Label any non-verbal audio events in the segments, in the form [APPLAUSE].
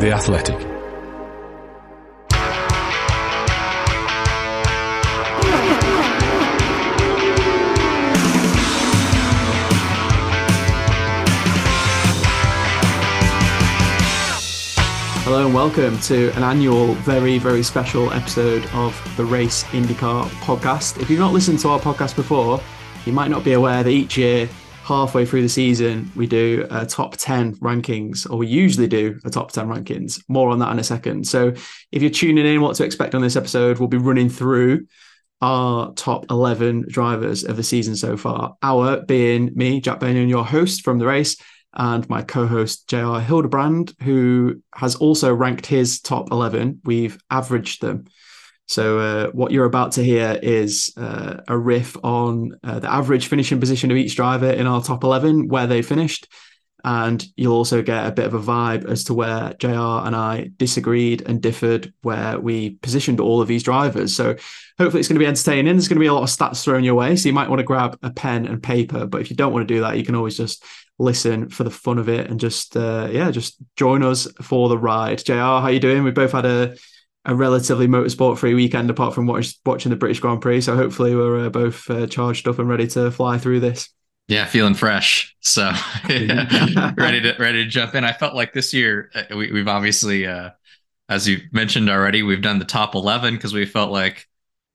The Athletic. Hello and welcome to an annual, very, very special episode of the Race IndyCar podcast. If you've not listened to our podcast before, you might not be aware that each year, halfway through the season, we do a top 10 rankings, or we usually do a top 10 rankings. More on that in a second. So if you're tuning in, what to expect on this episode, we'll be running through our top 11 drivers of the season so far. Our being me, Jack Benyon, your host from the race and my co-host JR Hildebrand, who has also ranked his top 11. We've averaged them. So uh, what you're about to hear is uh, a riff on uh, the average finishing position of each driver in our top 11, where they finished. And you'll also get a bit of a vibe as to where JR and I disagreed and differed, where we positioned all of these drivers. So hopefully it's going to be entertaining. There's going to be a lot of stats thrown your way. So you might want to grab a pen and paper. But if you don't want to do that, you can always just listen for the fun of it and just uh, yeah, just join us for the ride. JR, how are you doing? We both had a a relatively motorsport free weekend apart from watch, watching the British Grand Prix. So hopefully we're uh, both uh, charged up and ready to fly through this. Yeah, feeling fresh. So [LAUGHS] [LAUGHS] ready to ready to jump in. I felt like this year uh, we, have obviously, uh, as you mentioned already, we've done the top eleven because we felt like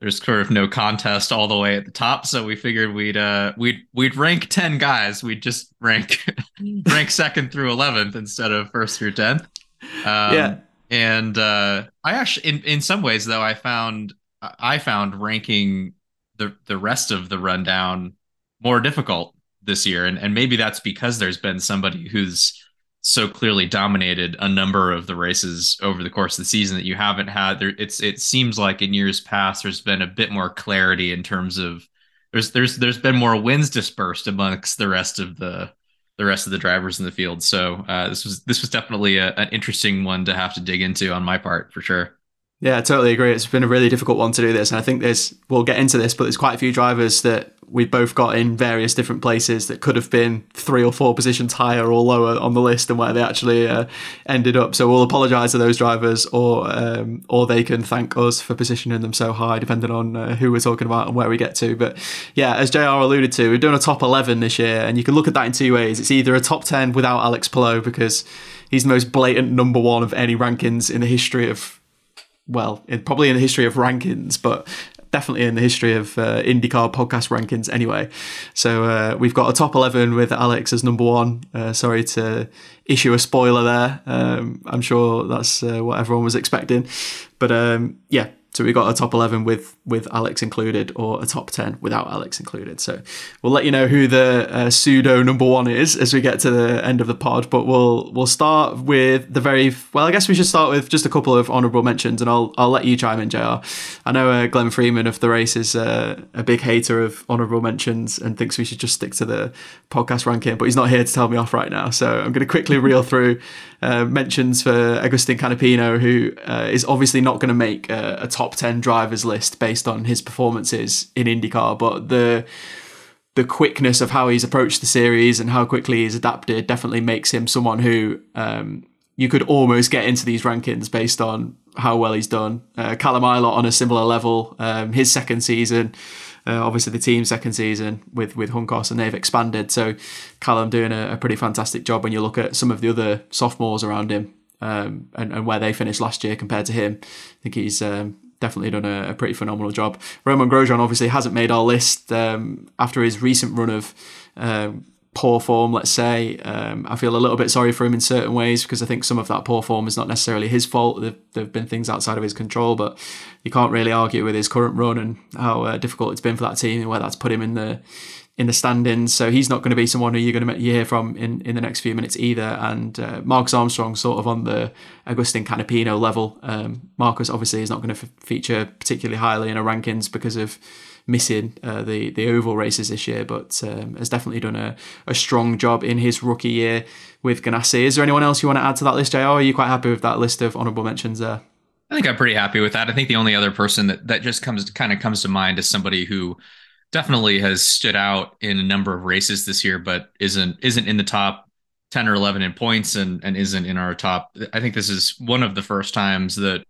there's sort of no contest all the way at the top. So we figured we'd uh we'd we'd rank ten guys. We'd just rank [LAUGHS] rank second through eleventh instead of first through tenth. Um, yeah. And uh, I actually, in in some ways, though, I found I found ranking the the rest of the rundown more difficult this year, and and maybe that's because there's been somebody who's so clearly dominated a number of the races over the course of the season that you haven't had. There it's it seems like in years past there's been a bit more clarity in terms of there's there's there's been more wins dispersed amongst the rest of the the rest of the drivers in the field. So uh, this was this was definitely a, an interesting one to have to dig into on my part for sure yeah, I totally agree. It's been a really difficult one to do this. And I think there's, we'll get into this, but there's quite a few drivers that we've both got in various different places that could have been three or four positions higher or lower on the list than where they actually uh, ended up. So we'll apologise to those drivers, or um, or they can thank us for positioning them so high, depending on uh, who we're talking about and where we get to. But yeah, as Jr. alluded to, we're doing a top eleven this year, and you can look at that in two ways. It's either a top ten without Alex Palou because he's the most blatant number one of any rankings in the history of well, in, probably in the history of rankings, but definitely in the history of uh, IndyCar podcast rankings anyway. So uh, we've got a top 11 with Alex as number one. Uh, sorry to issue a spoiler there. Um, I'm sure that's uh, what everyone was expecting. But um, yeah, so we got a top 11 with with Alex included, or a top 10 without Alex included. So we'll let you know who the uh, pseudo number one is as we get to the end of the pod. But we'll we'll start with the very well. I guess we should start with just a couple of honourable mentions, and I'll I'll let you chime in, Jr. I know uh, Glenn Freeman of the race is uh, a big hater of honourable mentions and thinks we should just stick to the podcast ranking, but he's not here to tell me off right now. So I'm going to quickly reel through uh, mentions for Agustin Canapino, who uh, is obviously not going to make a, a, top 10 drivers list based on his performances in IndyCar, but the the quickness of how he's approached the series and how quickly he's adapted definitely makes him someone who um, you could almost get into these rankings based on how well he's done. Uh, Callum Ilott on a similar level, um, his second season uh, obviously, the team second season with with Juncos and they've expanded. So Callum doing a, a, pretty fantastic job when you look at some of the other sophomores around him um, and, and where they finished last year compared to him. I think he's um, definitely done a, a, pretty phenomenal job. Romain Grosjean obviously hasn't made our list um, after his recent run of um, poor form, let's say. Um, I feel a little bit sorry for him in certain ways because I think some of that poor form is not necessarily his fault. There, have been things outside of his control, but you can't really argue with his current run and how uh, difficult it's been for that team and where that's put him in the in the standings. So he's not going to be someone who you're going to hear from in, in the next few minutes either. And uh, Marcus Armstrong, sort of on the Agustin Canapino level. Um, Marcus obviously is not going to f- feature particularly highly in our rankings because of missing uh, the the oval races this year, but um, has definitely done a, a strong job in his rookie year with Ganassi. Is there anyone else you want to add to that list, JR? Are you quite happy with that list of honourable mentions there? I think I'm pretty happy with that. I think the only other person that that just comes kind of comes to mind is somebody who definitely has stood out in a number of races this year, but isn't isn't in the top 10 or 11 in points and and isn't in our top. I think this is one of the first times that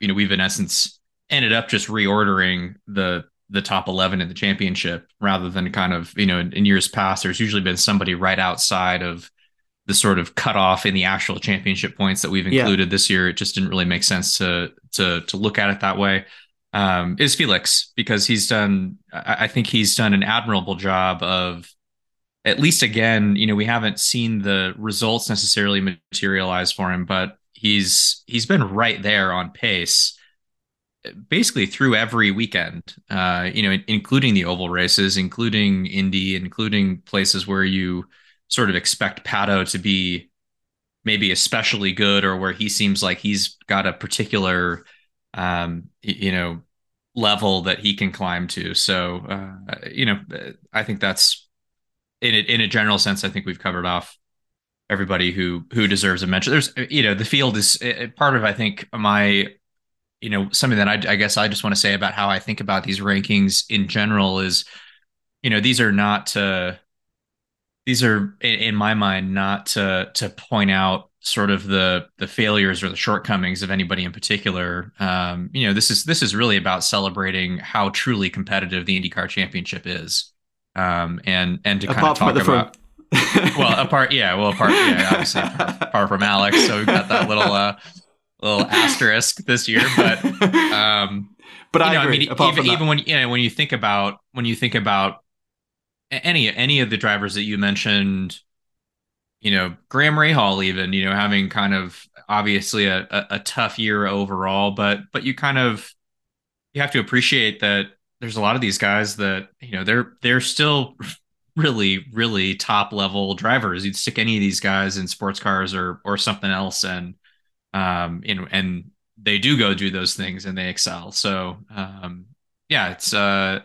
you know we've in essence ended up just reordering the the top 11 in the championship rather than kind of you know in, in years past there's usually been somebody right outside of the sort of cutoff in the actual championship points that we've included yeah. this year it just didn't really make sense to to to look at it that way um, is Felix because he's done I think he's done an admirable job of at least again, you know, we haven't seen the results necessarily materialize for him, but he's he's been right there on pace basically through every weekend uh you know including the oval races including indy including places where you sort of expect pato to be maybe especially good or where he seems like he's got a particular um you know level that he can climb to so uh you know i think that's in a, in a general sense, I think we've covered off everybody who who deserves a mention. There's you know the field is part of I think my you know something that I, I guess I just want to say about how I think about these rankings in general is you know these are not to these are in my mind not to to point out sort of the the failures or the shortcomings of anybody in particular um, you know this is this is really about celebrating how truly competitive the IndyCar championship is um, and and to kind of talk about. well, apart, yeah, well, apart, yeah, obviously apart, [LAUGHS] apart from Alex, so we've got that little uh, little asterisk this year, but um, but I, know, agree. I mean, even, even when you know when you think about when you think about any any of the drivers that you mentioned, you know, Graham Rahal, even you know, having kind of obviously a, a, a tough year overall, but but you kind of you have to appreciate that there's a lot of these guys that you know they're they're still [LAUGHS] really really top level drivers. You'd stick any of these guys in sports cars or or something else and um you know and they do go do those things and they excel. So um yeah it's uh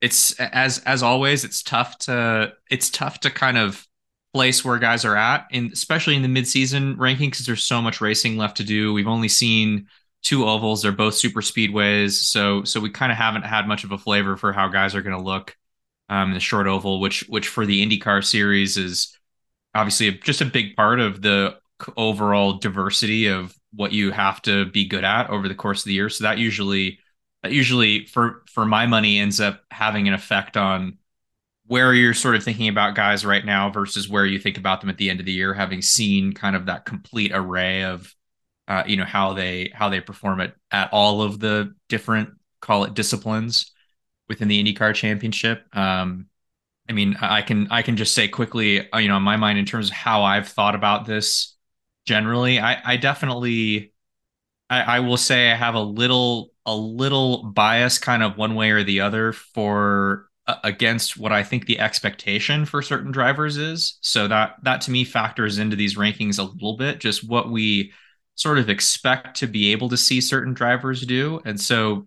it's as as always it's tough to it's tough to kind of place where guys are at and especially in the midseason ranking because there's so much racing left to do we've only seen two ovals. They're both super speedways, so so we kind of haven't had much of a flavor for how guys are going to look um, in the short oval, which which for the IndyCar series is obviously just a big part of the overall diversity of what you have to be good at over the course of the year. So that usually that usually for for my money ends up having an effect on where you're sort of thinking about guys right now versus where you think about them at the end of the year, having seen kind of that complete array of uh, you know how they how they perform it at all of the different call it disciplines within the IndyCar Championship. Um, I mean, I can I can just say quickly, uh, you know, in my mind, in terms of how I've thought about this generally, I, I definitely, I, I will say I have a little a little bias, kind of one way or the other, for against what I think the expectation for certain drivers is. So that that to me factors into these rankings a little bit, just what we sort of expect to be able to see certain drivers do. And so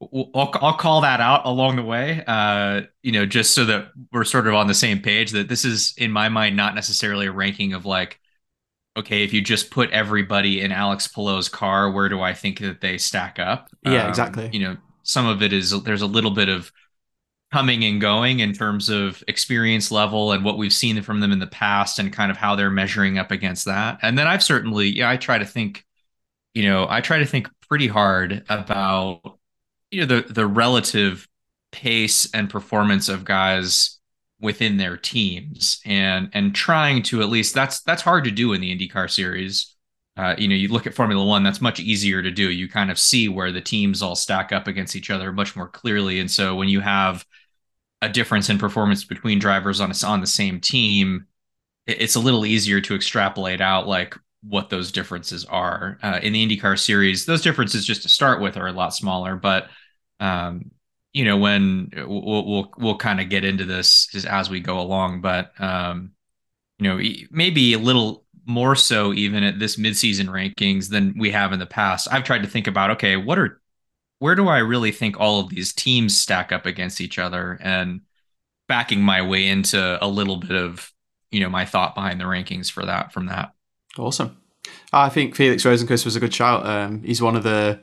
I'll, I'll call that out along the way, uh, you know, just so that we're sort of on the same page that this is, in my mind, not necessarily a ranking of like, okay, if you just put everybody in Alex Palou's car, where do I think that they stack up? Yeah, um, exactly. You know, some of it is there's a little bit of coming and going in terms of experience level and what we've seen from them in the past and kind of how they're measuring up against that. And then I've certainly, yeah, I try to think, you know, I try to think pretty hard about, you know, the the relative pace and performance of guys within their teams and and trying to at least that's that's hard to do in the IndyCar series. Uh, you know, you look at Formula One, that's much easier to do. You kind of see where the teams all stack up against each other much more clearly. And so when you have a difference in performance between drivers on a, on the same team, it's a little easier to extrapolate out like what those differences are. Uh, in the IndyCar series, those differences just to start with are a lot smaller, but um, you know when we'll we'll, we'll kind of get into this as we go along, but um, you know maybe a little more so even at this midseason rankings than we have in the past. I've tried to think about okay, what are where do I really think all of these teams stack up against each other and backing my way into a little bit of you know my thought behind the rankings for that from that. Awesome. I think Felix Rosenqvist was a good shout. Um, he's one of the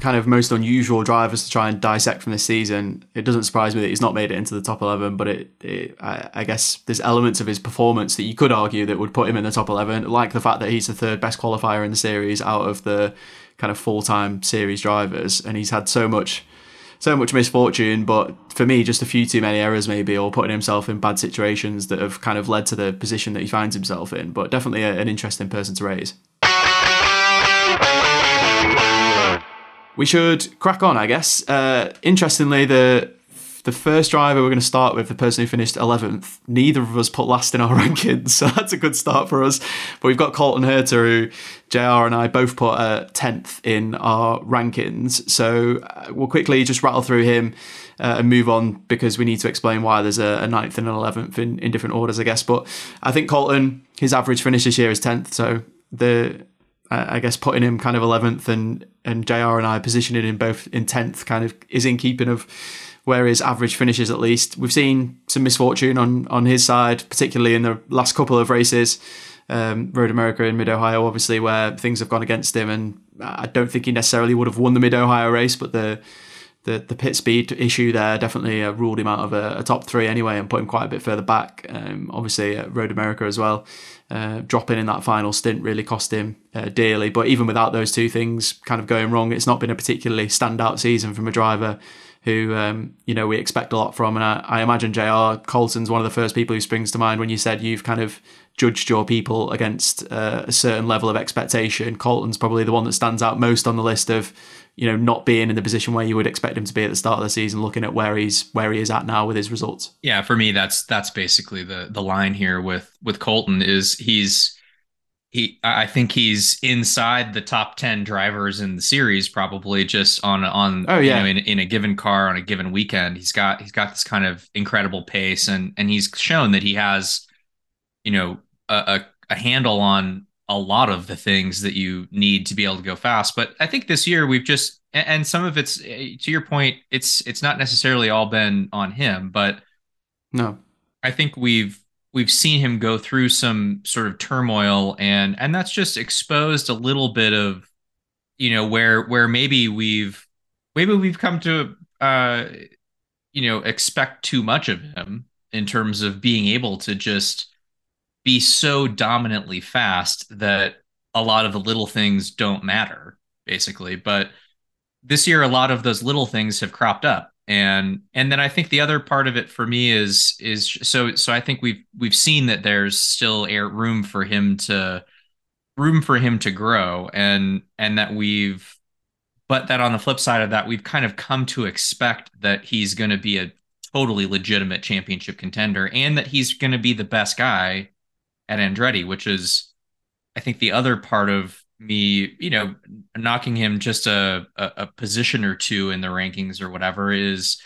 kind of most unusual drivers to try and dissect from this season. It doesn't surprise me that he's not made it into the top 11, but it, it I, I, guess there's elements of his performance that you could argue that would put him in the top 11, like the fact that he's the third best qualifier in the series out of the kind of full-time series drivers and he's had so much so much misfortune, but for me, just a few too many errors maybe, or putting himself in bad situations that have kind of led to the position that he finds himself in. But definitely a, an interesting person to raise. We should crack on, I guess. Uh, interestingly, the the first driver we're going to start with, the person who finished 11th, neither of us put last in our [LAUGHS] rankings, so that's a good start for us. But we've got Colton Herta, who JR and I both put uh, 10th in our rankings. So uh, we'll quickly just rattle through him uh, and move on because we need to explain why there's a, a 9th and an 11th in, in different orders, I guess. But I think Colton, his average finish this year is 10th, so the I guess putting him kind of 11th and and JR and I positioning him both in 10th kind of is in keeping of where his average finishes at least. We've seen some misfortune on on his side, particularly in the last couple of races. Um, Road America and Mid Ohio, obviously, where things have gone against him, and I don't think he necessarily would have won the Mid Ohio race, but the the the pit speed issue there definitely uh, ruled him out of a, a, top three anyway, and put him quite a bit further back. Um, obviously, uh, Road America as well, uh, dropping in that final stint really cost him uh, dearly. But even without those two things kind of going wrong, it's not been a particularly standout season from a driver who um, you know we expect a lot from. And I, I imagine Jr. Colton's one of the first people who springs to mind when you said you've kind of judged your people against uh, a certain level of expectation. Colton's probably the one that stands out most on the list of you know not being in the position where you would expect him to be at the start of the season looking at where he's where he is at now with his results yeah for me that's that's basically the the line here with with colton is he's he I think he's inside the top 10 drivers in the series probably just on on oh, yeah. you know in, in a given car on a given weekend. He's got he's got this kind of incredible pace and and he's shown that he has you know a, a, a handle on a lot of the things that you need to be able to go fast. But I think this year we've just and some of it's eh, to your point it's it's not necessarily all been on him but no. I think we've we've seen him go through some sort of turmoil and and that's just exposed a little bit of you know where where maybe we've maybe we've come to uh you know expect too much of him in terms of being able to just be so dominantly fast that a lot of the little things don't matter basically. But this year a lot of those little things have cropped up and and then I think the other part of it for me is is so so I think we've we've seen that there's still air room for him to room for him to grow and and that we've but that on the flip side of that we've kind of come to expect that he's going to be a totally legitimate championship contender and that he's going to be the best guy at Andretti which is I think the other part of me, you know, knocking him just a, a, a position or two in the rankings or whatever is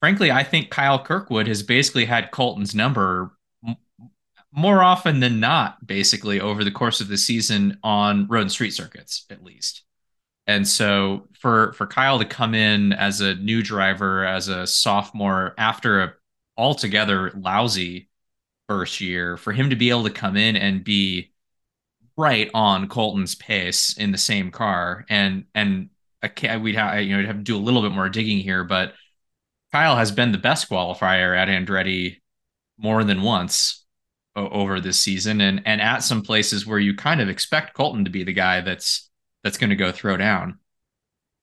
frankly, I think Kyle Kirkwood has basically had Colton's number more often than not, basically over the course of the season on road and street circuits, at least. And so for for Kyle to come in as a new driver, as a sophomore after a altogether lousy first year, for him to be able to come in and be right on Colton's pace in the same car, and and we'd have you know we'd have to do a little bit more digging here, but Kyle has been the best qualifier at Andretti more than once over this season, and and at some places where you kind of expect Colton to be the guy that's that's going to go throw down.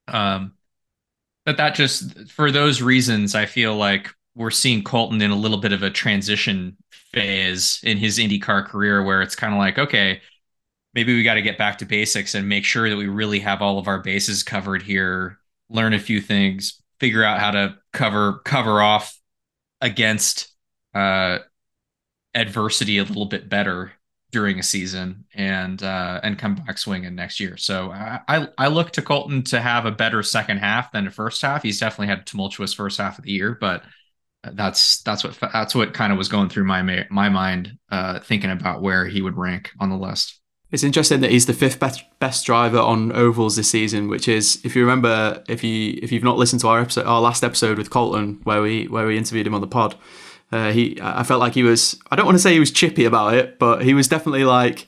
Um, but that just for those reasons, I feel like we're seeing Colton in a little bit of a transition phase in his IndyCar career, where it's kind of like, okay, maybe we got to get back to basics and make sure that we really have all of our bases covered here learn a few things figure out how to cover cover off against uh, adversity a little bit better during a season and uh, and come back swinging next year. So I I look to Colton to have a better second half than the first half. He's definitely had a tumultuous first half of the year, but that's that's what that's what kind of was going through my my mind uh, thinking about where he would rank on the list. It's interesting that he's the fifth best, best driver on ovals this season, which is, if you remember, if you if you've not listened to our episode, our last episode with Colton, where we where we interviewed him on the pod, uh, he I felt like he was. I don't want to say he was chippy about it, but he was definitely like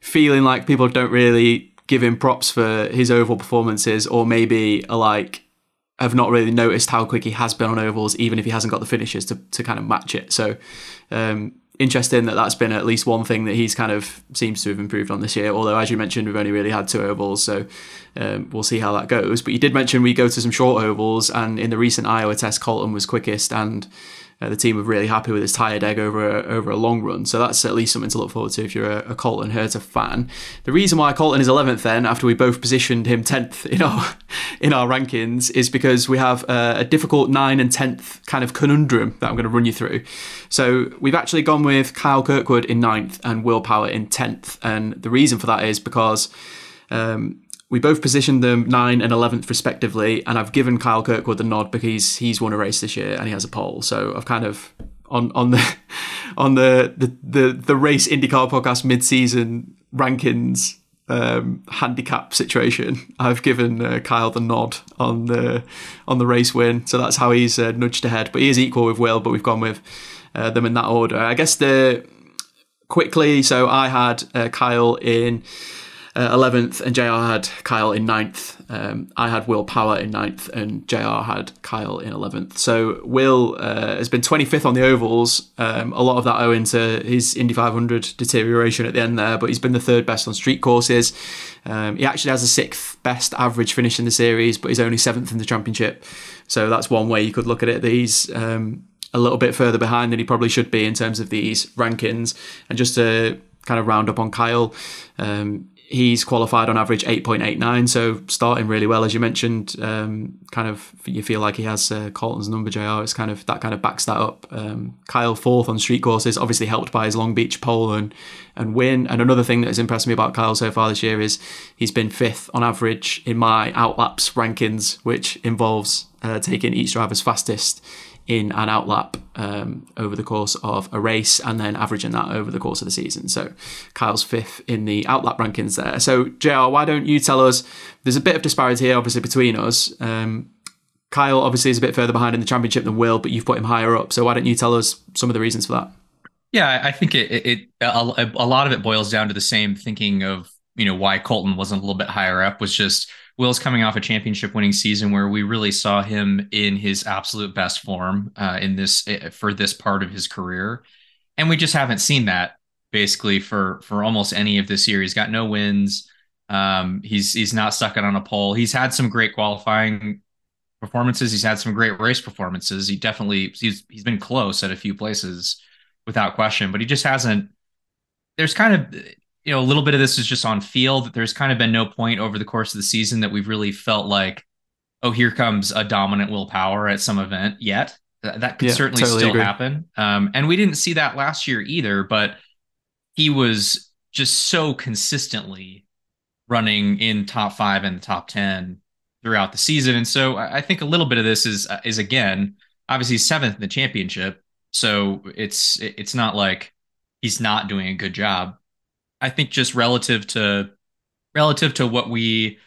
feeling like people don't really give him props for his oval performances, or maybe are like have not really noticed how quick he has been on ovals, even if he hasn't got the finishes to, to kind of match it. So um, interesting that that's been at least one thing that he's kind of seems to have improved on this year. Although, as you mentioned, we've only really had two ovals, so um, we'll see how that goes. But you did mention we go to some short ovals, and in the recent Iowa test, Colton was quickest and uh, the team were really happy with his tyre deg over a, over a long run. So that's at least something to look forward to if you're a, a Colton Herta fan. The reason why Colton is 11th then, after we both positioned him 10th in our [LAUGHS] in our rankings, is because we have a, a difficult 9 and 10th kind of conundrum that I'm going to run you through. So we've actually gone with Kyle Kirkwood in 9th and Will Power in 10th. And the reason for that is because um, we both positioned them nine and eleventh respectively, and I've given Kyle Kirkwood the nod because he's won a race this year and he has a pole. So I've kind of on on the [LAUGHS] on the the the, the race IndyCar podcast mid season rankings um, handicap situation. [LAUGHS] I've given uh, Kyle the nod on the on the race win, so that's how he's uh, nudged ahead. But he is equal with Will, but we've gone with uh, them in that order. I guess the quickly. So I had uh, Kyle in uh, 11th, and JR had Kyle in 9th. Um, I had Will Power in 9th, and JR had Kyle in 11th. So Will uh, has been 25th on the ovals. Um, a lot of that owing to his Indy 500 deterioration at the end there, but he's been the third best on street courses. Um, he actually has a sixth best average finish in the series, but he's only seventh in the championship. So that's one way you could look at it. He's um, a little bit further behind than he probably should be in terms of these rankings. And just to kind of round up on Kyle, um, he's qualified on average 8.89 so starting really well as you mentioned um, kind of you feel like he has uh, colton's number jr it's kind of that kind of backs that up. Um, kyle fourth on street courses obviously helped by his long beach pole and and win. And another thing that has impressed me about kyle so far this year is he's been fifth on average in my outlaps rankings which involves uh, taking each driver's fastest in an outlap um, over the course of a race and then averaging that over the course of the season. So Kyle's fifth in the outlap rankings there. So JR, why don't you tell us? There's a bit of disparity here, obviously, between us. Um, Kyle obviously is a bit further behind in the championship than Will, but you've put him higher up. So why don't you tell us some of the reasons for that? Yeah, I think it, it, a, a lot of it boils down to the same thinking of you know why Colton wasn't a little bit higher up was just Will's coming off a championship winning season where we really saw him in his absolute best form uh, in this eh, for this part of his career, and we just haven't seen that basically for for almost any of this year. He's got no wins. Um, he's he's not stuck on a pole. He's had some great qualifying performances. He's had some great race performances. He definitely he's he's been close at a few places without question, but he just hasn't. There's kind of you know, a little bit of this is just on field. There's kind of been no point over the course of the season that we've really felt like, oh, here comes a dominant Will Power at some event yet. That, that could yeah, certainly totally still agree. happen. Um, and we didn't see that last year either, but he was just so consistently running in top five and top 10 throughout the season. And so I think a little bit of this is, uh, is again, obviously seventh in the championship. So it's, it's not like he's not doing a good job I think just relative to relative to what we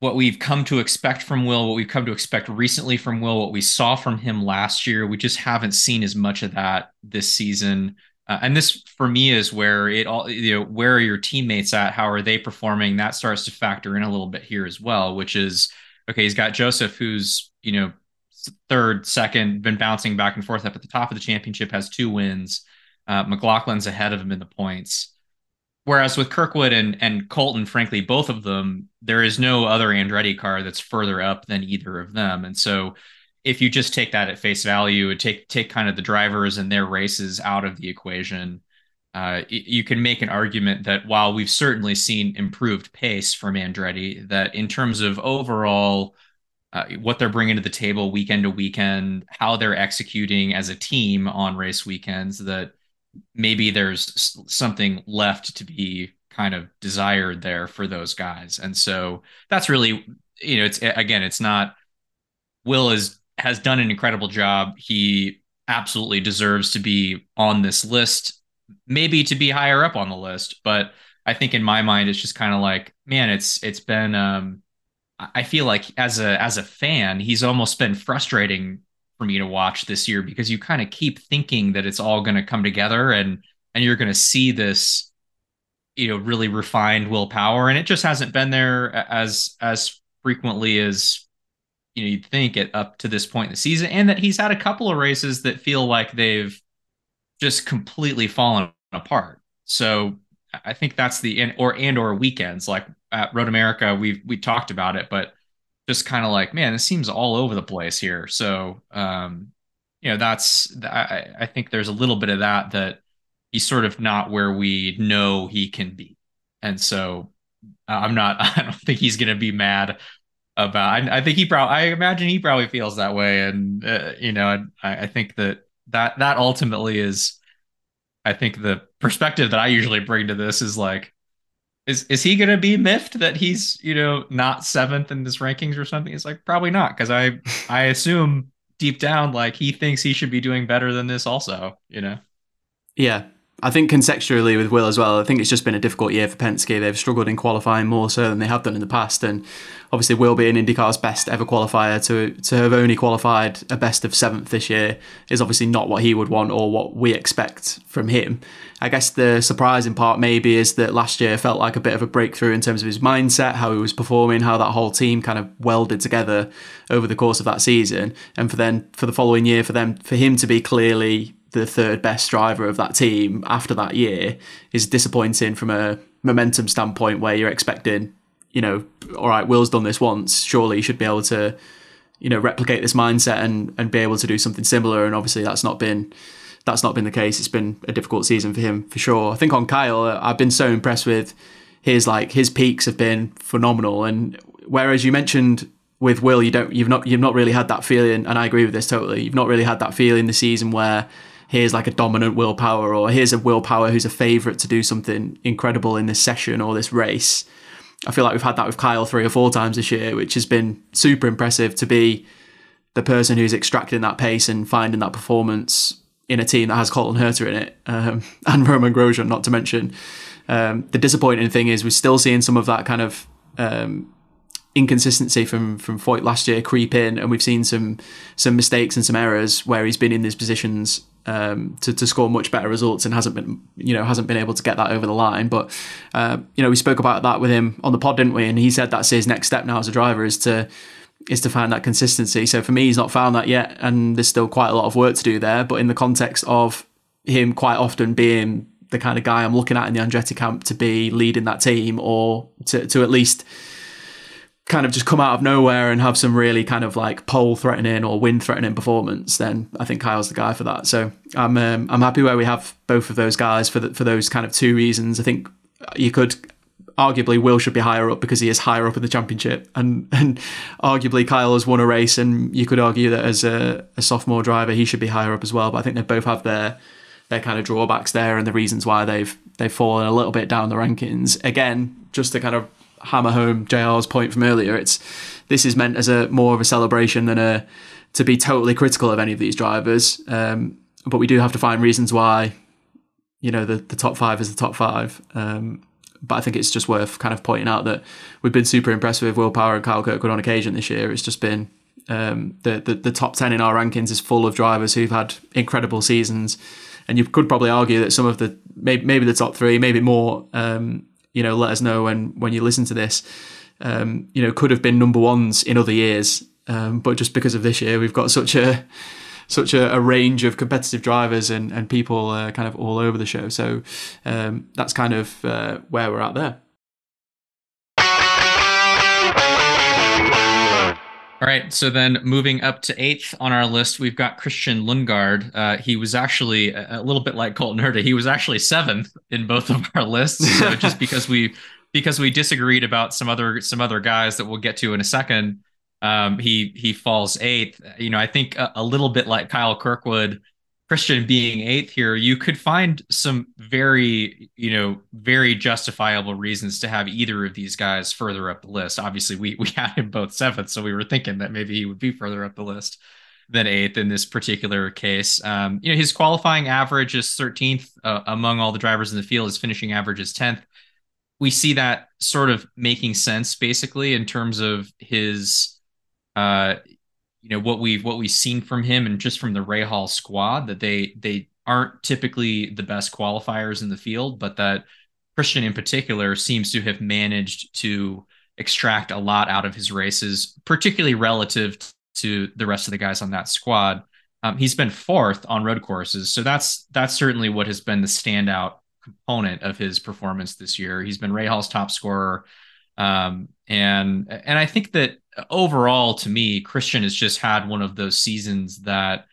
what we've come to expect from Will, what we've come to expect recently from Will, what we saw from him last year, we just haven't seen as much of that this season. Uh, and this for me is where it all you know where are your teammates at? How are they performing? That starts to factor in a little bit here as well which is okay he's got Josef who's you know third second been bouncing back and forth up at the top of the championship has two wins. Uh, mclaughlin's ahead of him in the points Whereas with Kirkwood and and Colton, frankly, both of them, there is no other Andretti car that's further up than either of them. And so if you just take that at face value and take take kind of the drivers and their races out of the equation, uh, you can make an argument that while we've certainly seen improved pace from Andretti, that in terms of overall uh, what they're bringing to the table weekend to weekend, how they're executing as a team on race weekends, that maybe there's something left to be kind of desired there for those guys. And so that's really, you know, it's again, it's not Will is has done an incredible job. He absolutely deserves to be on this list, maybe to be higher up on the list, but I think in my mind it's just kind of like, man, it's it's been um I feel like as a as a fan, he's almost been frustrating for me to watch this year because you kind of keep thinking that it's all going to come together and and you're going to see this you know really refined Will Power, and it just hasn't been there as as frequently as you know you'd think it up to this point in the season, and that he's had a couple of races that feel like they've just completely fallen apart. So I think that's the and or and or weekends. Like at Road America we've we talked about it, but just kind of like man, it seems all over the place here. So um, you know that's I, I think there's a little bit of that that he's sort of not where we know he can be, and so I'm not. [LAUGHS] I don't think he's to be mad about. I, I, think he probably. I imagine he probably feels that way, and uh, you know, I, I think that that that ultimately is I think the perspective that I usually bring to this is like, is is he going to be miffed that he's you know not seventh in this rankings or something? It's like probably not because I [LAUGHS] I assume deep down like he thinks he should be doing better than this also. You know. Yeah, I think contextually with Will as well, I think it's just been a difficult year for Penske. They've struggled in qualifying more so than they have done in the past, and obviously Will being IndyCar's best ever qualifier to to have only qualified a best of seventh this year is obviously not what he would want or what we expect from him. I guess the surprising part maybe is that last year felt like a bit of a breakthrough in terms of his mindset, how he was performing, how that whole team kind of welded together over the course of that season, and for then for the following year for them for him to be clearly the third best driver of that team after that year is disappointing from a momentum standpoint where you're expecting, you know, all right, Will's done this once, surely he should be able to, you know, replicate this mindset and and be able to do something similar. And obviously that's not been that's not been the case. It's been a difficult season for him for sure. I think on Kyle, I've been so impressed with his like his peaks have been phenomenal. And whereas you mentioned with Will, you don't you've not you've not really had that feeling, and I agree with this totally. You've not really had that feeling the season where here's like a dominant Will Power or here's a Will Power who's a favorite to do something incredible in this session or this race. I feel like we've had that with Kyle three or four times this year, which has been super impressive to be the person who's extracting that pace and finding that performance in a team that has Colton Herta in it um, [LAUGHS] and Romain Grosjean, not to mention. Um, the disappointing thing is we're still seeing some of that kind of um, inconsistency from from Foyt last year creep in, and we've seen some some mistakes and some errors where he's been in these positions um, to, to score much better results and hasn't been you know hasn't been able to get that over the line. But uh, you know we spoke about that with him on the pod, didn't we? And he said that's his next step now as a driver is to is to find that consistency. So for me, he's not found that yet, and there's still quite a lot of work to do there. But in the context of him quite often being the kind of guy I'm looking at in the Andretti camp to be leading that team or to, to at least kind of just come out of nowhere and have some really kind of like pole threatening or win threatening performance, then I think Kyle's the guy for that. So I'm um, I'm happy where we have both of those guys for the, for those kind of two reasons. I think you could arguably Will should be higher up because he is higher up in the championship, and and arguably Kyle has won a race, and you could argue that as a, a sophomore driver he should be higher up as well. But I think they both have their their kind of drawbacks there and the reasons why they've they've fallen a little bit down the rankings. Again, just to kind of hammer home JR's point from earlier. It's this is meant as a more of a celebration than a to be totally critical of any of these drivers. Um, but we do have to find reasons why, you know, the, the top five is the top five. Um, but I think it's just worth kind of pointing out that we've been super impressed with Will Power and Kyle Kirkwood on occasion this year. It's just been um, the, the the top ten in our rankings is full of drivers who've had incredible seasons, and you could probably argue that some of the maybe, maybe the top three, maybe more, um, you know, let us know when when you listen to this. Um, you know, could have been number ones in other years, um, but just because of this year, we've got such a such a, a range of competitive drivers and and people uh, kind of all over the show. So um, that's kind of uh, where we're at there. All right, so then moving up to eighth on our list, we've got Christian Lundgaard. Uh, he was actually a, a, little bit like Colton Herta. He was actually seventh in both of our lists. So [LAUGHS] just because we because we disagreed about some other some other guys that we'll get to in a second, um, he he falls eighth. You know, I think a, a little bit like Kyle Kirkwood Christian being eighth here, you could find some very, you know, very justifiable reasons to have either of these guys further up the list. Obviously, we we [LAUGHS] had him both seventh, so we were thinking that maybe he would be further up the list than eighth in this particular case. Um, you know, his qualifying average is 13th uh, among all the drivers in the field. His finishing average is 10th. We see that sort of making sense basically in terms of his uh, you know what we've what we've seen from him and just from the Rahal squad that they they aren't typically the best qualifiers in the field, but that Christian in particular seems to have managed to extract a lot out of his races, particularly relative to the rest of the guys on that squad. Um, he's been fourth on road courses, so that's that's certainly what has been the standout component of his performance this year. He's been Rahal's top scorer, um, and and I think that overall, to me, Christian has just had one of those seasons that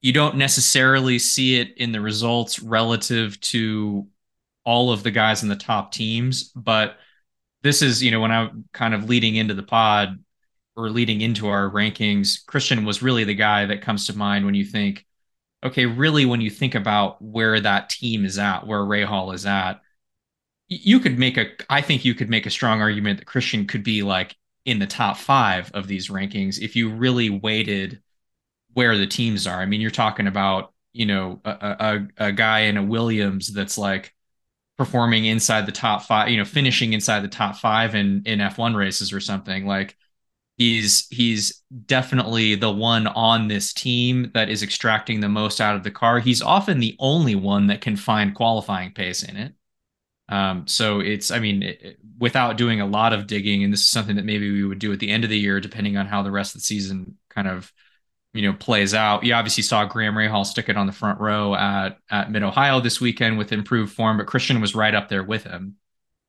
you don't necessarily see it in the results relative to all of the guys in the top teams, but this is you know when I'm kind of leading into the pod or leading into our rankings, Christian was really the guy that comes to mind when you think, okay, really when you think about where that team is at, where Rahal is at, you could make a, I think you could make a strong argument that Christian could be like in the top five of these rankings if you really weighted where the teams are. I mean, you're talking about, you know, a, a, a guy in a Williams that's like performing inside the top five, you know, finishing inside the top five in, in F1 races or something like he's he's definitely the one on this team that is extracting the most out of the car. He's often the only one that can find qualifying pace in it. Um, so it's, I mean, it, without doing a lot of digging, and this is something that maybe we would do at the end of the year, depending on how the rest of the season kind of, you know, plays out. You obviously saw Graham Rahal stick it on the front row at at Mid Ohio this weekend with improved form, but Christian was right up there with him.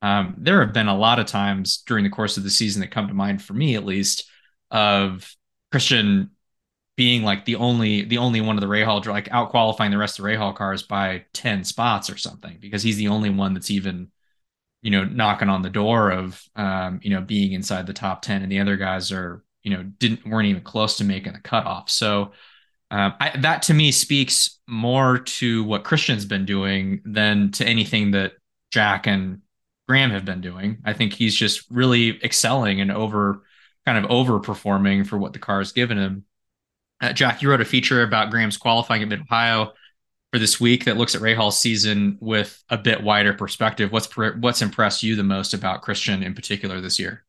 Um, there have been a lot of times during the course of the season that come to mind for me, at least, of Christian being like the only the only one of the Rahal like out qualifying the rest of the Hall cars by 10 spots or something because he's the only one that's even you know knocking on the door of um, you know being inside the top 10 and the other guys are you know didn't weren't even close to making the cutoff so um, I, that to me speaks more to what Christian's been doing than to anything that Jack and Graham have been doing. I think he's just really excelling and over kind of overperforming for what the car has given him. Uh, Jack, you wrote a feature about Graham's qualifying at Mid Ohio for this week that looks at Rahal's season with a bit wider perspective. What's what's impressed you the most about Christian in particular this year?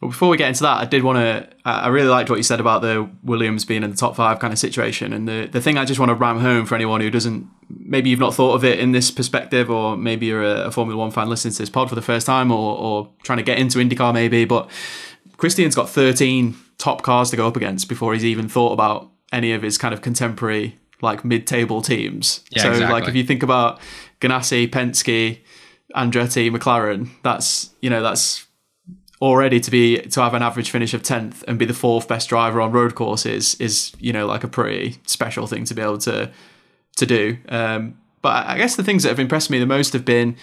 Well, before we get into that, I did want to. I really liked what you said about the Williams being in the top five kind of situation, and the the thing I just want to ram home for anyone who doesn't, maybe you've not thought of it in this perspective, or maybe you're a, a Formula One fan listening to this pod for the first time, or or trying to get into IndyCar maybe, but Christian's got 13 top cars to go up against before he's even thought about any of his kind of contemporary like mid-table teams. Yeah, so exactly. like if you think about Ganassi, Penske, Andretti, McLaren, that's you know that's already to be to have an average finish of 10th and be the fourth best driver on road courses is you know like a pretty special thing to be able to to do um, but i guess the things that have impressed me the most have been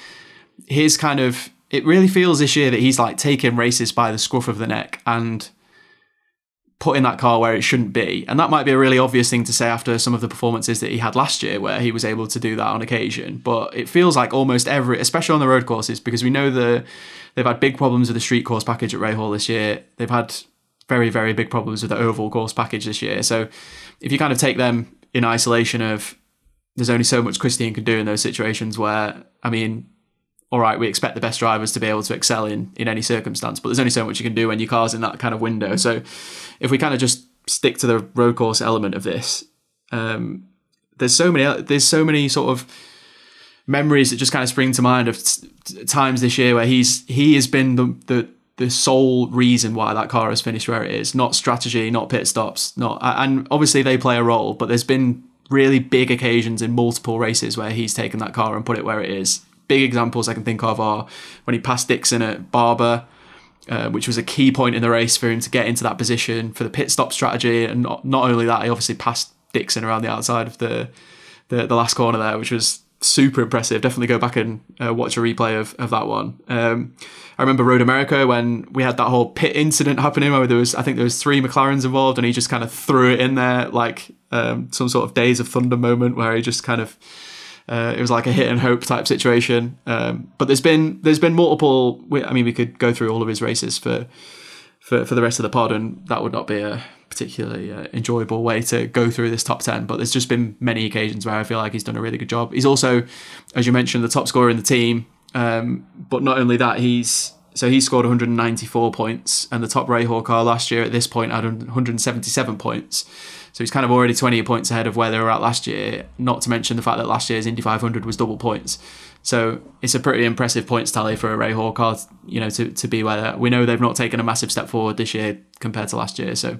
his kind of it really feels this year that he's like taking races by the scruff of the neck and putting that car where it shouldn't be. And that might be a really obvious thing to say after some of the performances that he had last year, where he was able to do that on occasion. But it feels like almost every, especially on the road courses, because we know the they've had big problems with the street course package at Rahal this year. They've had very, very big problems with the oval course package this year. So if you kind of take them in isolation of there's only so much Christian can do in those situations where, I mean, all right, we expect the best drivers to be able to excel in in any circumstance, but there's only so much you can do when your car's in that kind of window. So if we kind of just stick to the road course element of this, um, there's so many there's so many sort of memories that just kind of spring to mind of t- times this year where he's he has been the, the the sole reason why that car has finished where it is, not strategy, not pit stops, not and obviously they play a role, but there's been really big occasions in multiple races where he's taken that car and put it where it is big examples I can think of are when he passed Dixon at Barber, uh, which was a key point in the race for him to get into that position for the pit stop strategy. And not, not only that, he obviously passed Dixon around the outside of the, the, the last corner there, which was super impressive. Definitely go back and uh, watch a replay of, of that one. Um, I remember Road America when we had that whole pit incident happening where there was, I think there was three McLarens involved and he just kind of threw it in there like um, some sort of Days of Thunder moment where he just kind of uh, it was like a hit and hope type situation. Um, but there's been there's been multiple. I mean, we could go through all of his races for for for the rest of the pod, and that would not be a particularly uh, enjoyable way to go through this top 10 but there's just been many occasions where i feel like he's done a really good job he's also as you mentioned the top scorer in the team um, but not only that he's so he scored 194 points, and the top Rahal car last year at this point had 177 points. So he's kind of already 20 points ahead of where they were at last year. Not to mention the fact that last year's Indy 500 was double points. So it's a pretty impressive points tally for a Rahal car, you know, to, to be where we know they've not taken a massive step forward this year compared to last year. So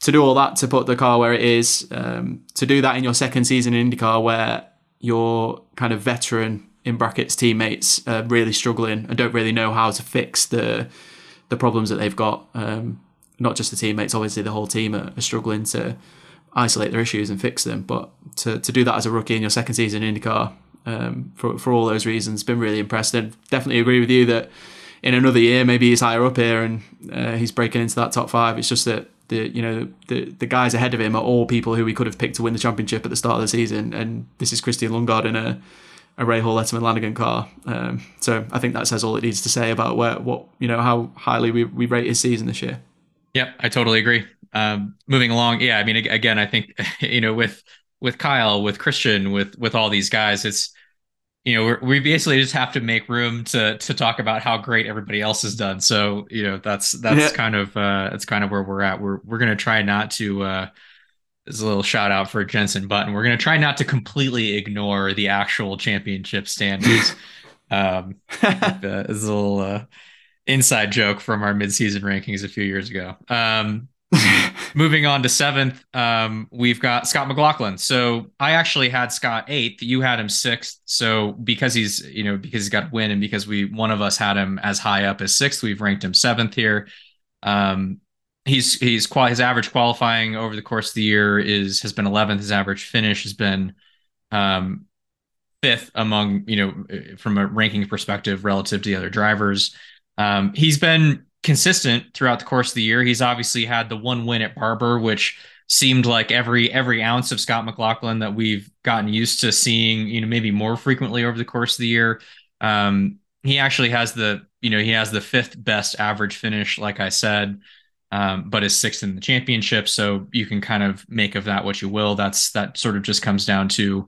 to do all that, to put the car where it is, um, to do that in your second season in IndyCar where your kind of veteran in brackets teammates are really struggling and don't really know how to fix the the problems that they've got. Um, not just the teammates, obviously the whole team are, are, struggling to isolate their issues and fix them. But to, to do that as a rookie in your second season in IndyCar, um, for for all those reasons, been really impressed and definitely agree with you that in another year maybe he's higher up here and uh, he's breaking into that top five. It's just that the you know the the guys ahead of him are all people who we could have picked to win the championship at the start of the season, and this is Christian Lundgaard in a a Rahal Letterman Lanigan car. Um, so I think that says all it needs to say about where what you know how highly we, we rate his season this year. Yep, I totally agree. Um, moving along, yeah, I mean, again, I think [LAUGHS] you know with with Kyle, with Christian, with with all these guys, it's you know we basically just have to make room to to talk about how great everybody else has done. So you know that's that's yeah. kind of uh, that's kind of where we're at. We're we're gonna try not to. Uh, is a little shout out for Jensen Button. We're going to try not to completely ignore the actual championship standings. [LAUGHS] um, uh, is a little uh, inside joke from our midseason rankings a few years ago. Um, [LAUGHS] moving on to seventh, um, we've got Scott McLaughlin. So I actually had Scott eighth. You had him sixth. So because he's you know because he's got a win and because we one of us had him as high up as sixth, we've ranked him seventh here. Um, he's he's qual- his average qualifying over the course of the year is has been 11th. His average finish has been um, fifth among you know from a ranking perspective relative to the other drivers. Um, he's been consistent throughout the course of the year. He's obviously had the one win at Barber, which seemed like every every ounce of Scott McLaughlin that we've gotten used to seeing, you know, maybe more frequently over the course of the year. Um, he actually has the, you know, he has the fifth best average finish, like I said, um, but is sixth in the championship. So you can kind of make of that what you will. That's that sort of just comes down to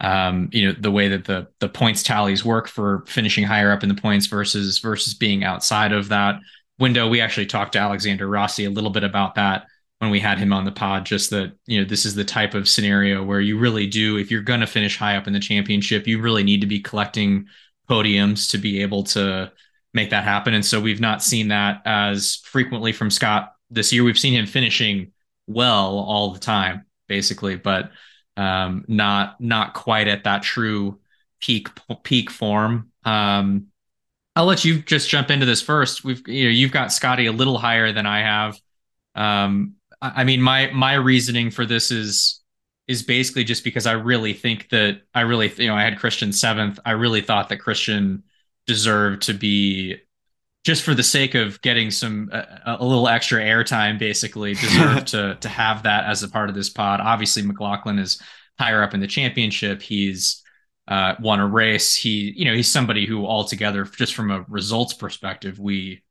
um, you know the way that the the points tallies work for finishing higher up in the points versus versus being outside of that window. We actually talked to Alexander Rossi a little bit about that when we had him on the pod. Just that you know this is the type of scenario where you really do, if you're going to finish high up in the championship, you really need to be collecting podiums to be able to make that happen. And so we've not seen that as frequently from Scott this year. We've seen him finishing well all the time, basically, but um, not not quite at that true peak peak form. Um, I'll let you just jump into this first. We've you know you've got Scotty a little higher than I have. Um, I, I mean my my reasoning for this is is basically just because I really think that I really you know I had Christian seventh. I really thought that Christian deserved to be just for the sake of getting some a, a little extra airtime, basically [LAUGHS] deserve to to have that as a part of this pod. Obviously, McLaughlin is higher up in the championship. He's uh, won a race. He, you know, he's somebody who altogether, just from a results perspective, we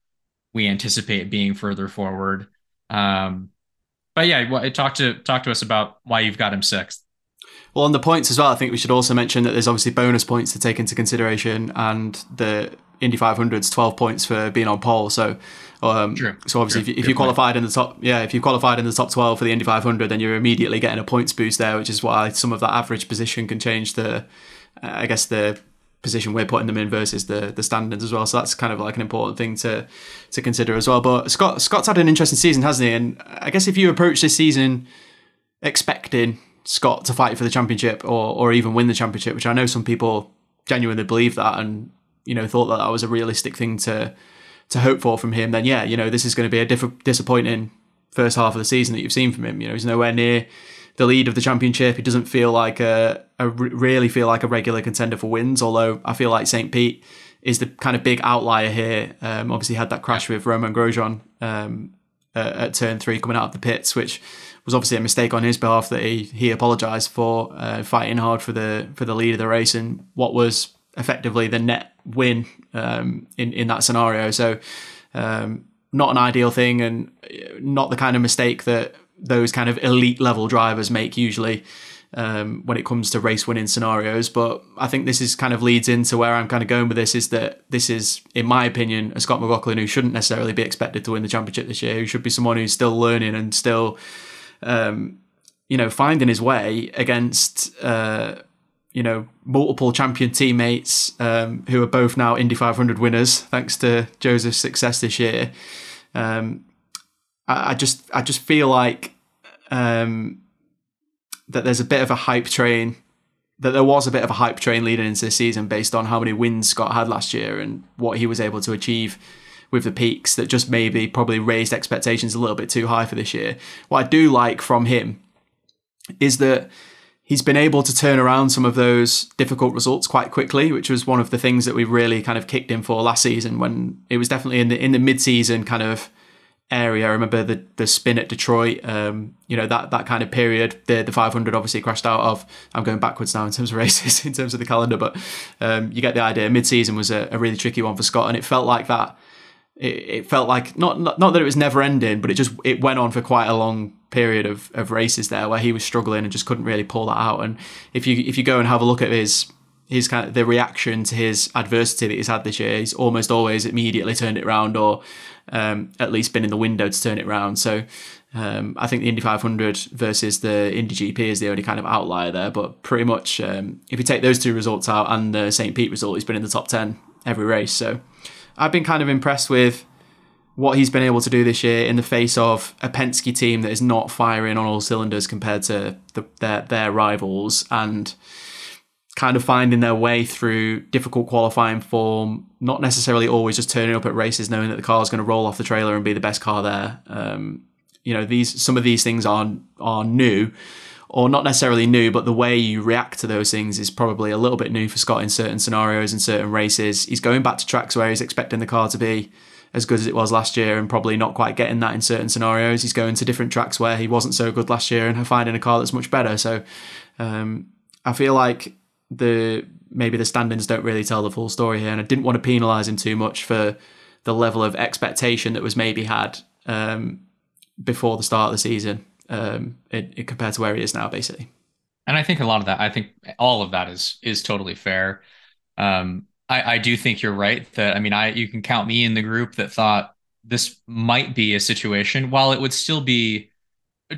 we anticipate being further forward. Um, but yeah, talk to talk to us about why you've got him sixth. Well, on the points as well, I think we should also mention that there's obviously bonus points to take into consideration, and the Indy 500's 12 points for being on pole. So, um, so obviously, if, you, if you qualified point. in the top, yeah, if you qualified in the top 12 for the Indy 500, then you're immediately getting a points boost there, which is why some of that average position can change the, uh, I guess the position we're putting them in versus the the standards as well. So that's kind of like an important thing to to consider as well. But Scott Scott's had an interesting season, hasn't he? And I guess if you approach this season expecting Scott to fight for the championship or or even win the championship, which I know some people genuinely believe that and you know thought that that was a realistic thing to to hope for from him, then yeah, you know this is going to be a diff- disappointing first half of the season that you've seen from him. You know he's nowhere near the lead of the championship. He doesn't feel like a, a really feel like a regular contender for wins. Although I feel like St. Pete is the kind of big outlier here. Um, obviously had that crash with Romain Grosjean um, uh, at turn three coming out of the pits, which was obviously a mistake on his behalf that he he apologised for, uh, fighting hard for the for the lead of the race and what was effectively the net win um, in in that scenario. So um, not an ideal thing, and not the kind of mistake that those kind of elite level drivers make usually. um, when it comes to race winning scenarios. But I think this is kind of leads into where I'm kind of going with this is that this is, in my opinion, a Scott McLaughlin who shouldn't necessarily be expected to win the championship this year, who should be someone who's still learning and still, um, you know, finding his way against. Uh, you know, multiple champion teammates um, who are both now Indy 500 winners, thanks to Josef's success this year. Um, I, I, just, I just feel like um, that there's a bit of a hype train that there was a bit of a hype train leading into the season based on how many wins Scott had last year and what he was able to achieve with the peaks that just maybe probably raised expectations a little bit too high for this year. What I do like from him is that he's been able to turn around some of those difficult results quite quickly, which was one of the things that we really kind of kicked him for last season when it was definitely in the in the mid season kind of area. I remember the the spin at Detroit. Um, you know that that kind of period. The the 500 obviously crashed out of. I'm going backwards now in terms of races [LAUGHS] in terms of the calendar, but um, you get the idea. Mid season was a, a, really tricky one for Scott, and it felt like that. It, it felt like not, not not that it was never ending, but it just it went on for quite a long period of, of races there where he was struggling and just couldn't really pull that out. And if you if you go and have a look at his his kind of the reaction to his adversity that he's had this year, he's almost always immediately turned it around or um, at least been in the window to turn it around. So um, I think the Indy 500 versus the Indy GP is the only kind of outlier there. But pretty much, um, if you take those two results out and the St. Pete result, he's been in the top 10 every race. So I've been kind of impressed with what he's been able to do this year in the face of a Penske team that is not firing on all cylinders compared to the, their their rivals and kind of finding their way through difficult qualifying form, not necessarily always just turning up at races knowing that the car is going to roll off the trailer and be the best car there. Um, you know, these some of these things are are new, or not necessarily new, but the way you react to those things is probably a little bit new for Scott in certain scenarios and certain races. He's going back to tracks where he's expecting the car to be as good as it was last year and probably not quite getting that in certain scenarios. He's going to different tracks where he wasn't so good last year and finding a car that's much better. So um, I feel like the maybe the standings don't really tell the full story here, and I didn't want to penalise him too much for the level of expectation that was maybe had um, before the start of the season um, it, it compared to where he is now, basically. And I think a lot of that, I think all of that is is totally fair. Um, I, I do think you're right that I mean I you can count me in the group that thought this might be a situation while it would still be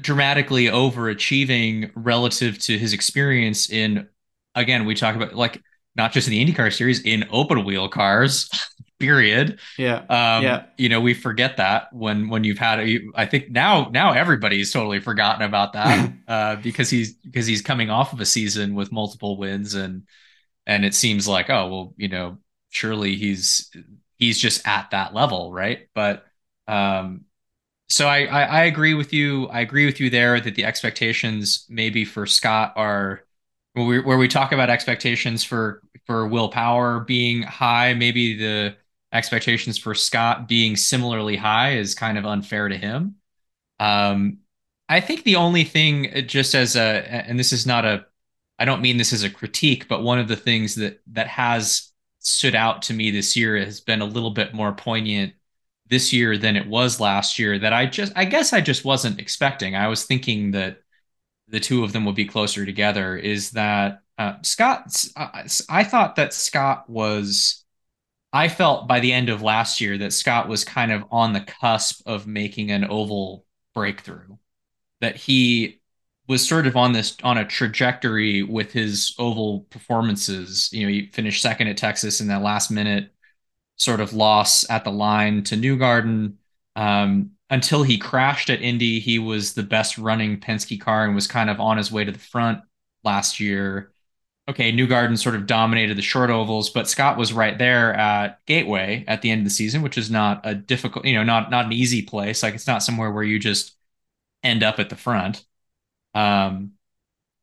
dramatically overachieving relative to his experience in again, we talk about like not just in the IndyCar series, in open wheel cars, [LAUGHS] period. Yeah. Um, yeah. You know, we forget that when when you've had a, I think now now everybody's totally forgotten about that [LAUGHS] uh, because he's because he's coming off of a season with multiple wins and and it seems like oh well you know surely he's he's just at that level right but um so I, I, I agree with you i agree with you there that the expectations maybe for scott are where we, where we talk about expectations for for Will Power being high, maybe the expectations for Scott being similarly high is kind of unfair to him. Um, I think the only thing, just as a, and this is not a, I don't mean this as a critique, but one of the things that that has stood out to me this year has been a little bit more poignant this year than it was last year. That I just, I guess, I just wasn't expecting. I was thinking that the two of them would be closer together is that uh, Scott, uh, I thought that Scott was, I felt by the end of last year that Scott was kind of on the cusp of making an oval breakthrough, that he was sort of on this on a trajectory with his oval performances. You know, he finished second at Texas in that last minute sort of loss at the line to Newgarden. Um, until he crashed at Indy, he was the best running Penske car and was kind of on his way to the front last year. Okay, Newgarden sort of dominated the short ovals, but Scott was right there at Gateway at the end of the season, which is not a difficult, you know, not not an easy place. Like it's not somewhere where you just end up at the front. Um,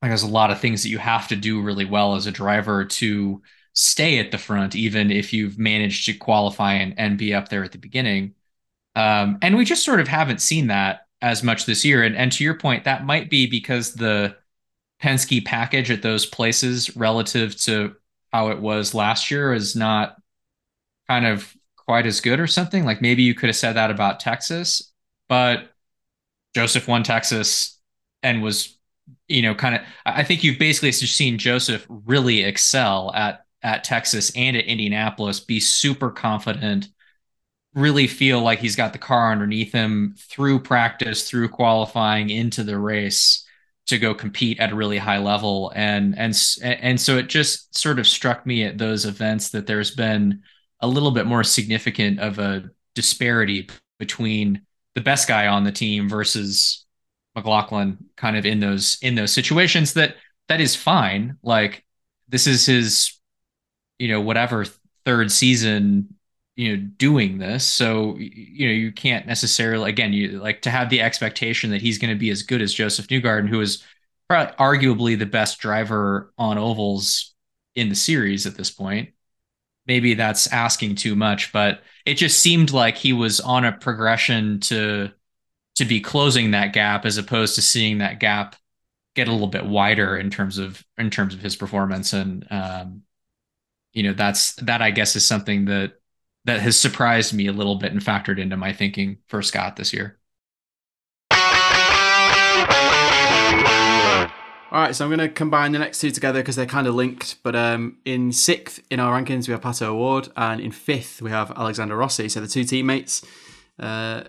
like there's a lot of things that you have to do really well as a driver to stay at the front, even if you've managed to qualify and, and be up there at the beginning. Um, and we just sort of haven't seen that as much this year. And, and to your point, that might be because the Penske package at those places relative to how it was last year is not kind of quite as good or something. Like maybe you could have said that about Texas, but Josef won Texas and was you know, kind of, I think you've basically seen Josef really excel at at Texas and at Indianapolis, be super confident, really feel like he's got the car underneath him through practice, through qualifying into the race to go compete at a really high level. And and and so it just sort of struck me at those events that there's been a little bit more significant of a disparity between the best guy on the team versus McLaughlin kind of in those in those situations that that is fine. Like this is his you know whatever third season you know doing this. So you know you can't necessarily again you like to have the expectation that he's going to be as good as josef Newgarden who is probably arguably the best driver on ovals in the series at this point. Maybe that's asking too much but it just seemed like he was on a progression to to be closing that gap as opposed to seeing that gap get a little bit wider in terms of in terms of his performance. And um you know that's that i guess is something that that has surprised me a little bit and factored into my thinking for Scott this year. All right, so I'm going to combine the next two together because they're kind of linked. But um, in sixth in our rankings, we have Pato O'Ward, and in fifth, we have Alexander Rossi. So the two teammates. Uh,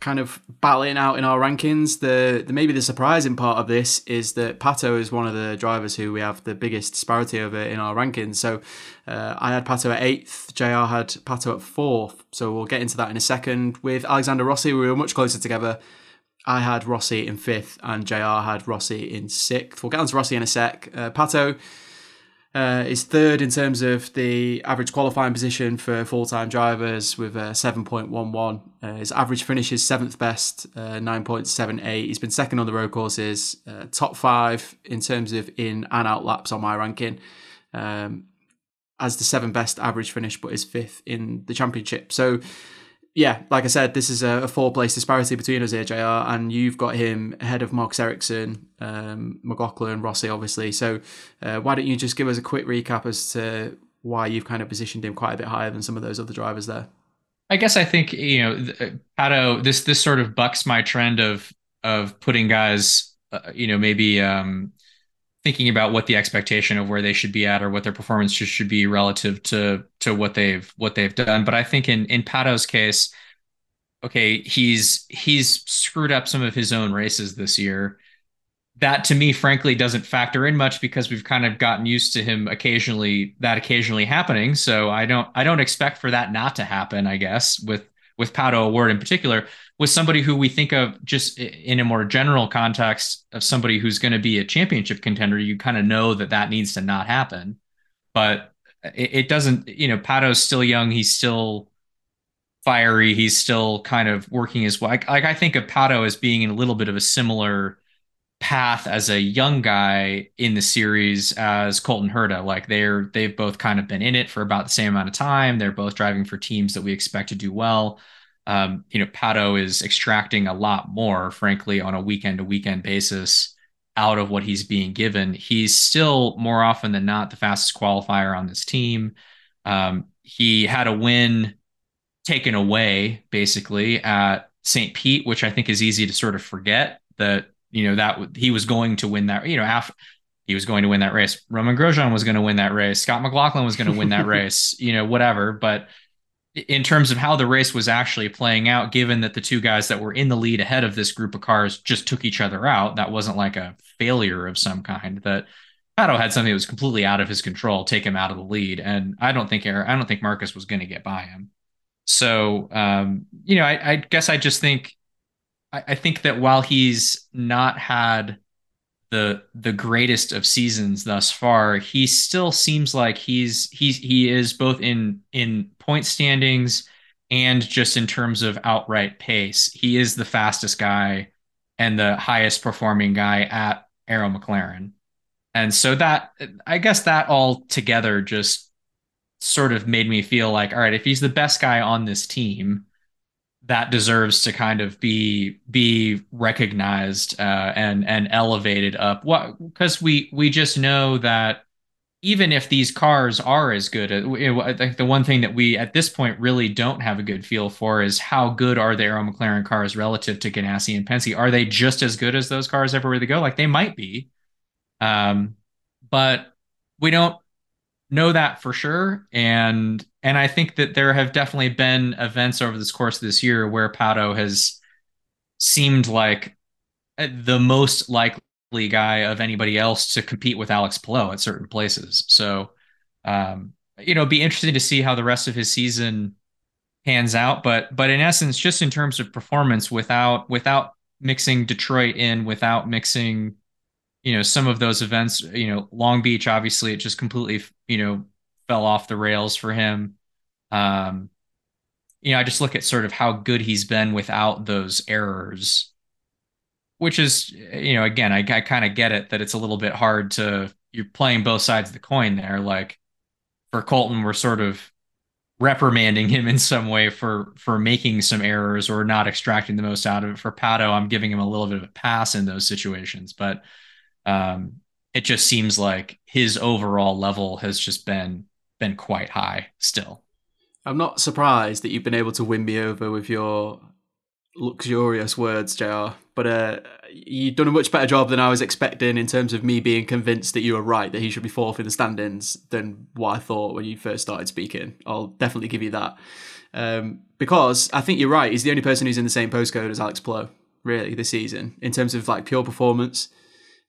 kind of battling out in our rankings. The, the, maybe the surprising part of this is that Pato is one of the drivers who we have the biggest disparity over in our rankings. So uh, I had Pato at eighth, JR had Pato at fourth. So we'll get into that in a second. With Alexander Rossi, we were much closer together. I had Rossi in fifth, and JR had Rossi in sixth. We'll get on to Rossi in a sec. Uh, Pato uh, is third in terms of the average qualifying position for full time drivers with a 7.11. Uh, his average finish is seventh best, uh, 9.78. He's been second on the road courses, uh, top five in terms of in and out laps on my ranking. Um, as the seventh best average finish, but is fifth in the championship. So yeah, like I said, this is a, a four place disparity between us here, JR, and you've got him ahead of Marcus Ericsson, um, McLaughlin, Rossi, obviously. So uh, why don't you just give us a quick recap as to why you've kind of positioned him quite a bit higher than some of those other drivers there? I guess I think you know uh, Pato. This this sort of bucks my trend of of putting guys, uh, you know, maybe um, thinking about what the expectation of where they should be at or what their performance should be relative to to what they've what they've done. But I think in in Pato's case, okay, he's he's screwed up some of his own races this year. That to me, frankly, doesn't factor in much because we've kind of gotten used to him occasionally that occasionally happening. So I don't I don't expect for that not to happen. I guess with with Pato O'Ward in particular with somebody who we think of just in a more general context of somebody who's going to be a championship contender, you kind of know that that needs to not happen. But it, it doesn't, you know, Pato's still young. He's still fiery. He's still kind of working his way. Like, like I think of Pato as being in a little bit of a similar path as a young guy in the series as Colton Herta. Like they're they've both kind of been in it for about the same amount of time. They're both driving for teams that we expect to do well um, you know, Pato is extracting a lot more, frankly, on a weekend to weekend basis out of what he's being given. He's still more often than not the fastest qualifier on this team. Um, he had a win taken away basically at St. Pete, which I think is easy to sort of forget that, you know, that he was going to win that, you know, after he was going to win that race. Romain Grosjean was going to win that race. Scott McLaughlin was going to win that [LAUGHS] race, you know, whatever. But in terms of how the race was actually playing out, given that the two guys that were in the lead ahead of this group of cars just took each other out, that wasn't like a failure of some kind. That Pato had something that was completely out of his control, take him out of the lead, and I don't think I don't think Marcus was going to get by him. So, um, you know, I, I, guess I just think I, I think that while he's not had the the greatest of seasons thus far, he still seems like he's he's he is both in in point standings and just in terms of outright pace. He is the fastest guy and the highest performing guy at Arrow McLaren. And so that I guess that all together just sort of made me feel like, all right, if he's the best guy on this team, that deserves to kind of be be recognized uh, and and elevated up. What because we we just know that even if these cars are as good, I think the one thing that we at this point really don't have a good feel for is how good are the Arrow McLaren cars relative to Ganassi and Penske? Are they just as good as those cars everywhere they go? Like they might be, um, but we don't know that for sure. And and I think that there have definitely been events over this course of this year where Pato has seemed like the most likely guy of anybody else to compete with Alex Palou at certain places. So, um, you know, be interesting to see how the rest of his season pans out. But but in essence, just in terms of performance, without without mixing Detroit in, without mixing, you know, some of those events, you know, Long Beach, obviously, it just completely, you know, fell off the rails for him. Um, you know, I just look at sort of how good he's been without those errors which is you know again i, I kind of get it that it's a little bit hard to you're playing both sides of the coin there like for colton we're sort of reprimanding him in some way for for making some errors or not extracting the most out of it for pato i'm giving him a little bit of a pass in those situations but um it just seems like his overall level has just been been quite high still i'm not surprised that you've been able to win me over with your luxurious words, JR. But uh, you've done a much better job than I was expecting in terms of me being convinced that you were right, that he should be fourth in the standings than what I thought when you first started speaking. I'll definitely give you that. Um, because I think you're right. He's the only person who's in the same postcode as Alex Palou, really, this season, in terms of like pure performance.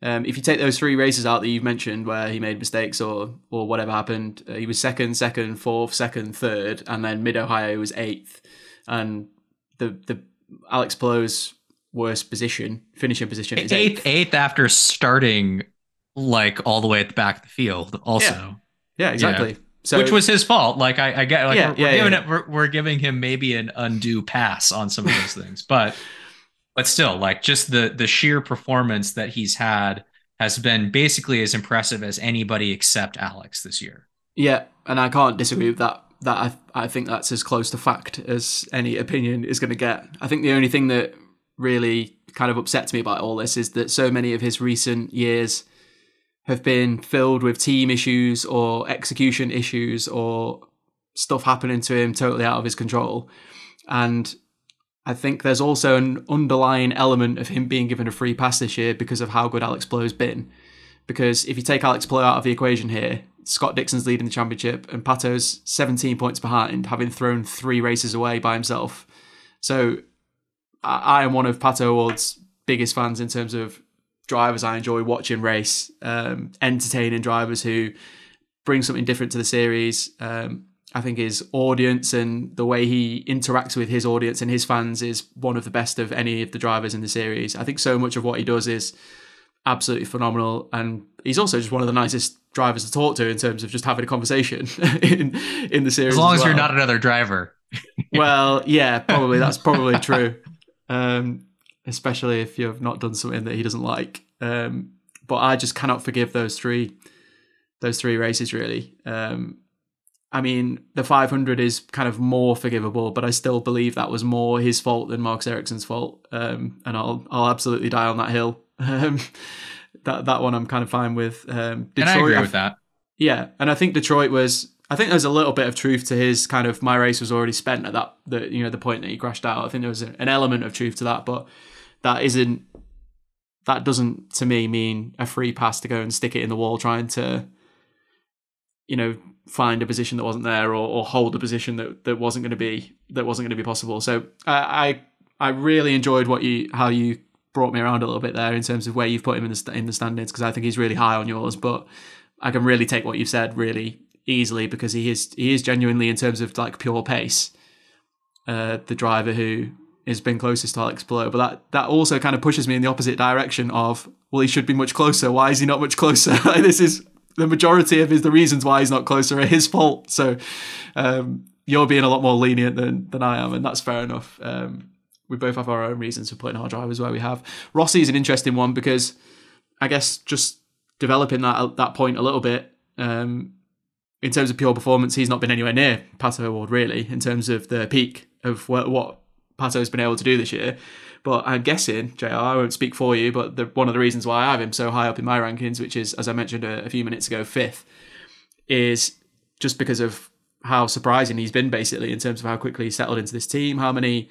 Um, if you take those three races out that you've mentioned where he made mistakes or or whatever happened, uh, he was second, second, fourth, second, third, and then Mid Ohio was eighth. And the the Alex Palou's worst position, finishing position is eighth, eighth. Eighth after starting like all the way at the back of the field. Also, yeah, yeah exactly. Yeah. So, Which was his fault. Like I, I get, like yeah, we're, we're giving it, we're, we're giving him maybe an undue pass on some of those things, but but still, like just the the sheer performance that he's had has been basically as impressive as anybody except Alex this year. Yeah, and I can't disagree with that that I, I think that's as close to fact as any opinion is going to get. I think the only thing that really kind of upsets me about all this is that so many of his recent years have been filled with team issues or execution issues or stuff happening to him totally out of his control. And I think there's also an underlying element of him being given a free pass this year because of how good Alex Palou's been. Because if you take Alex Palou out of the equation here, Scott Dixon's leading the championship, and Pato's 17 points behind, having thrown three races away by himself. So I, am one of Pato O'Ward's biggest fans in terms of drivers I enjoy watching race, um, entertaining drivers who bring something different to the series. Um, I think his audience and the way he interacts with his audience and his fans is one of the best of any of the drivers in the series. I think so much of what he does is absolutely phenomenal, and he's also just one of the nicest drivers to talk to in terms of just having a conversation [LAUGHS] in in the series. As long as, well. you're not another driver. [LAUGHS] well, yeah, probably that's probably [LAUGHS] true. Um, especially if you've not done something that he doesn't like. Um, but I just cannot forgive those three those three races really. Um, I mean, the 500 is kind of more forgivable, but I still believe that was more his fault than Marcus Ericsson's fault. Um, and I'll I'll absolutely die on that hill. [LAUGHS] Um, that that one I'm kind of fine with. Um, Detroit, and I agree with that. Yeah, and I think Detroit was. I think there's a little bit of truth to his kind of my race was already spent at that the you know the point that he crashed out. I think there was an element of truth to that, but that isn't that doesn't to me mean a free pass to go and stick it in the wall trying to you know find a position that wasn't there or, or hold a position that, that wasn't going to be that wasn't going to be possible. So I I really enjoyed what you how you brought me around a little bit there in terms of where you've put him in the in the standings because I think he's really high on yours. But I can really take what you've said really easily because he is he is genuinely in terms of like pure pace, uh, the driver who has been closest to Alex Palou. But that that also kind of pushes me in the opposite direction of well, he should be much closer. Why is he not much closer? [LAUGHS] this is the majority of his the reasons why he's not closer are his fault. So um, you're being a lot more lenient than than I am, and that's fair enough. Um, we both have our own reasons for putting our drivers where we have. Rossi is an interesting one because I guess just developing that that point a little bit. Um, in terms of pure performance, he's not been anywhere near Pato O'Ward really in terms of the peak of what, what Pato's been able to do this year. But I'm guessing, JR, I won't speak for you, but the, one of the reasons why I have him so high up in my rankings, which is, as I mentioned a, a few minutes ago, fifth, is just because of how surprising he's been, basically, in terms of how quickly he settled into this team, how many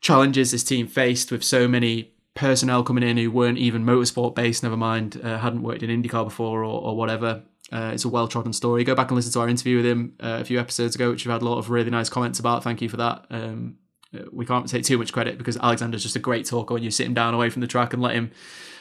challenges this team faced with so many personnel coming in who weren't even motorsport based, never mind, uh, hadn't worked in IndyCar before or, or whatever. Uh, it's a well trodden story. Go back and listen to our interview with him uh, a few episodes ago, which we've had a lot of really nice comments about. Thank you for that. Um, we can't take too much credit because Alexander's just a great talker when you sit him down away from the track and let him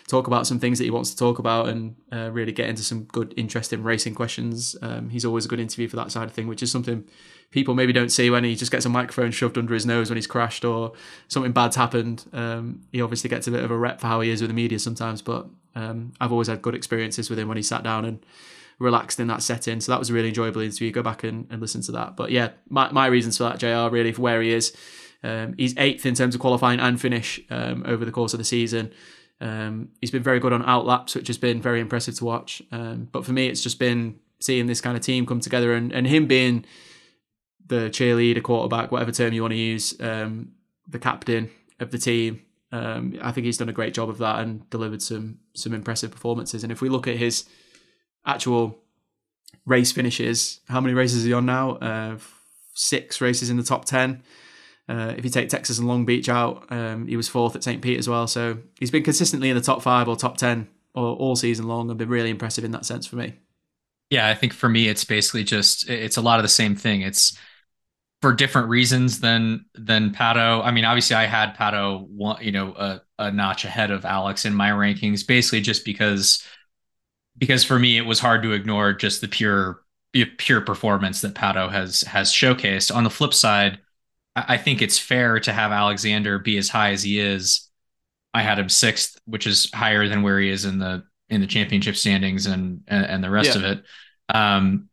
talk about some things that he wants to talk about and uh, really get into some good, interesting racing questions. Um, he's always a good interview for that side of thing, which is something people maybe don't see when he just gets a microphone shoved under his nose when he's crashed or something bad's happened. Um, he obviously gets a bit of a rep for how he is with the media sometimes, but um, I've always had good experiences with him when he sat down and relaxed in that setting. So that was a really enjoyable interview. Go back and, and listen to that. But yeah, my, my reasons for that, JR, really, for where he is. Um, he's eighth in terms of qualifying and finish um, over the course of the season. Um, he's been very good on outlaps, which has been very impressive to watch. Um, but for me, it's just been seeing this kind of team come together and, and him being the cheerleader, quarterback, whatever term you want to use, um, the captain of the team. Um, I think he's done a great job of that and delivered some some impressive performances. And if we look at his actual race finishes, how many races is he on now? Uh, six races in the top ten. Uh, if you take Texas and Long Beach out, um, he was fourth at St. Pete as well. So he's been consistently in the top five or top 10 all, all season long and been really impressive in that sense for me. Yeah, I think for me, it's basically just, it's a lot of the same thing. It's for different reasons than, than Pato. I mean, obviously I had Pato, one, you know, a, a notch ahead of Alex in my rankings, basically just because, because for me, it was hard to ignore just the pure, pure performance that Pato has, has showcased. On the flip side, I think it's fair to have Alexander be as high as he is. I had him sixth, which is higher than where he is in the in the championship standings and and, and the rest yeah. of it. Um,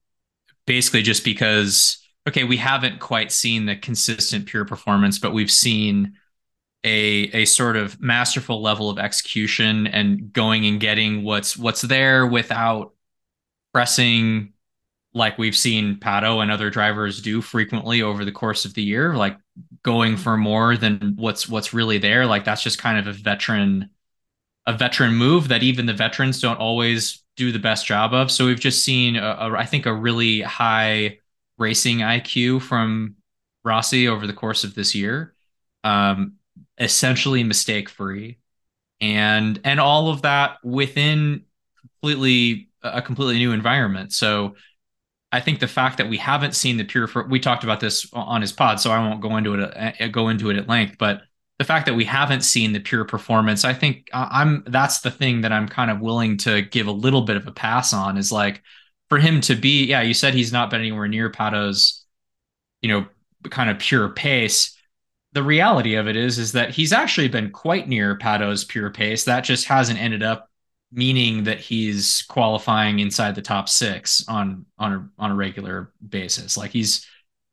basically, just because okay, we haven't quite seen the consistent pure performance, but we've seen a a sort of masterful level of execution and going and getting what's what's there without pressing like we've seen Pato and other drivers do frequently over the course of the year, like going for more than what's what's really there. Like that's just kind of a veteran a veteran move that even the veterans don't always do the best job of. So we've just seen a, a, I think a really high racing IQ from Rossi over the course of this year. Um, essentially mistake free and and all of that within completely a completely new environment. So I think the fact that we haven't seen the pure we talked about this on his pod, so I won't go into it uh, go into it at length, but the fact that we haven't seen the pure performance, I think I'm that's the thing that I'm kind of willing to give a little bit of a pass on is like for him to be, yeah, you said he's not been anywhere near Pato's, you know, kind of pure pace. The reality of it is, is that he's actually been quite near Pato's pure pace. That just hasn't ended up meaning that he's qualifying inside the top six on on a on a regular basis. Like he's,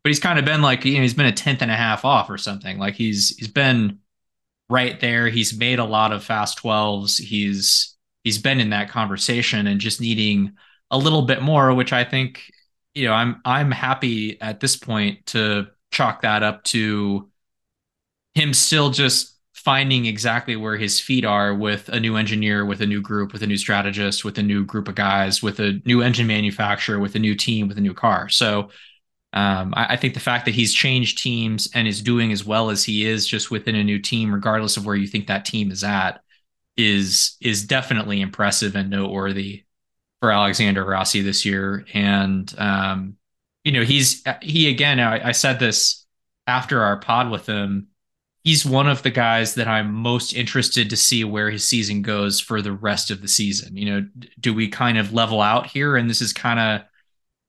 but he's kind of been like you know he's been a tenth and a half off or something. Like he's he's been right there. He's made a lot of fast twelves. He's he's been in that conversation and just needing a little bit more, which I think you know I'm I'm happy at this point to chalk that up to him still just finding exactly where his feet are with a new engineer, with a new group, with a new strategist, with a new group of guys, with a new engine manufacturer, with a new team, with a new car. So um, I, I, think the fact that he's changed teams and is doing as well as he is just within a new team, regardless of where you think that team is at, is is definitely impressive and noteworthy for Alexander Rossi this year. And um, you know, he's he again. I, I said this after our pod with him he's one of the guys that I'm most interested to see where his season goes for the rest of the season. You know, do we kind of level out here? And this is kind of,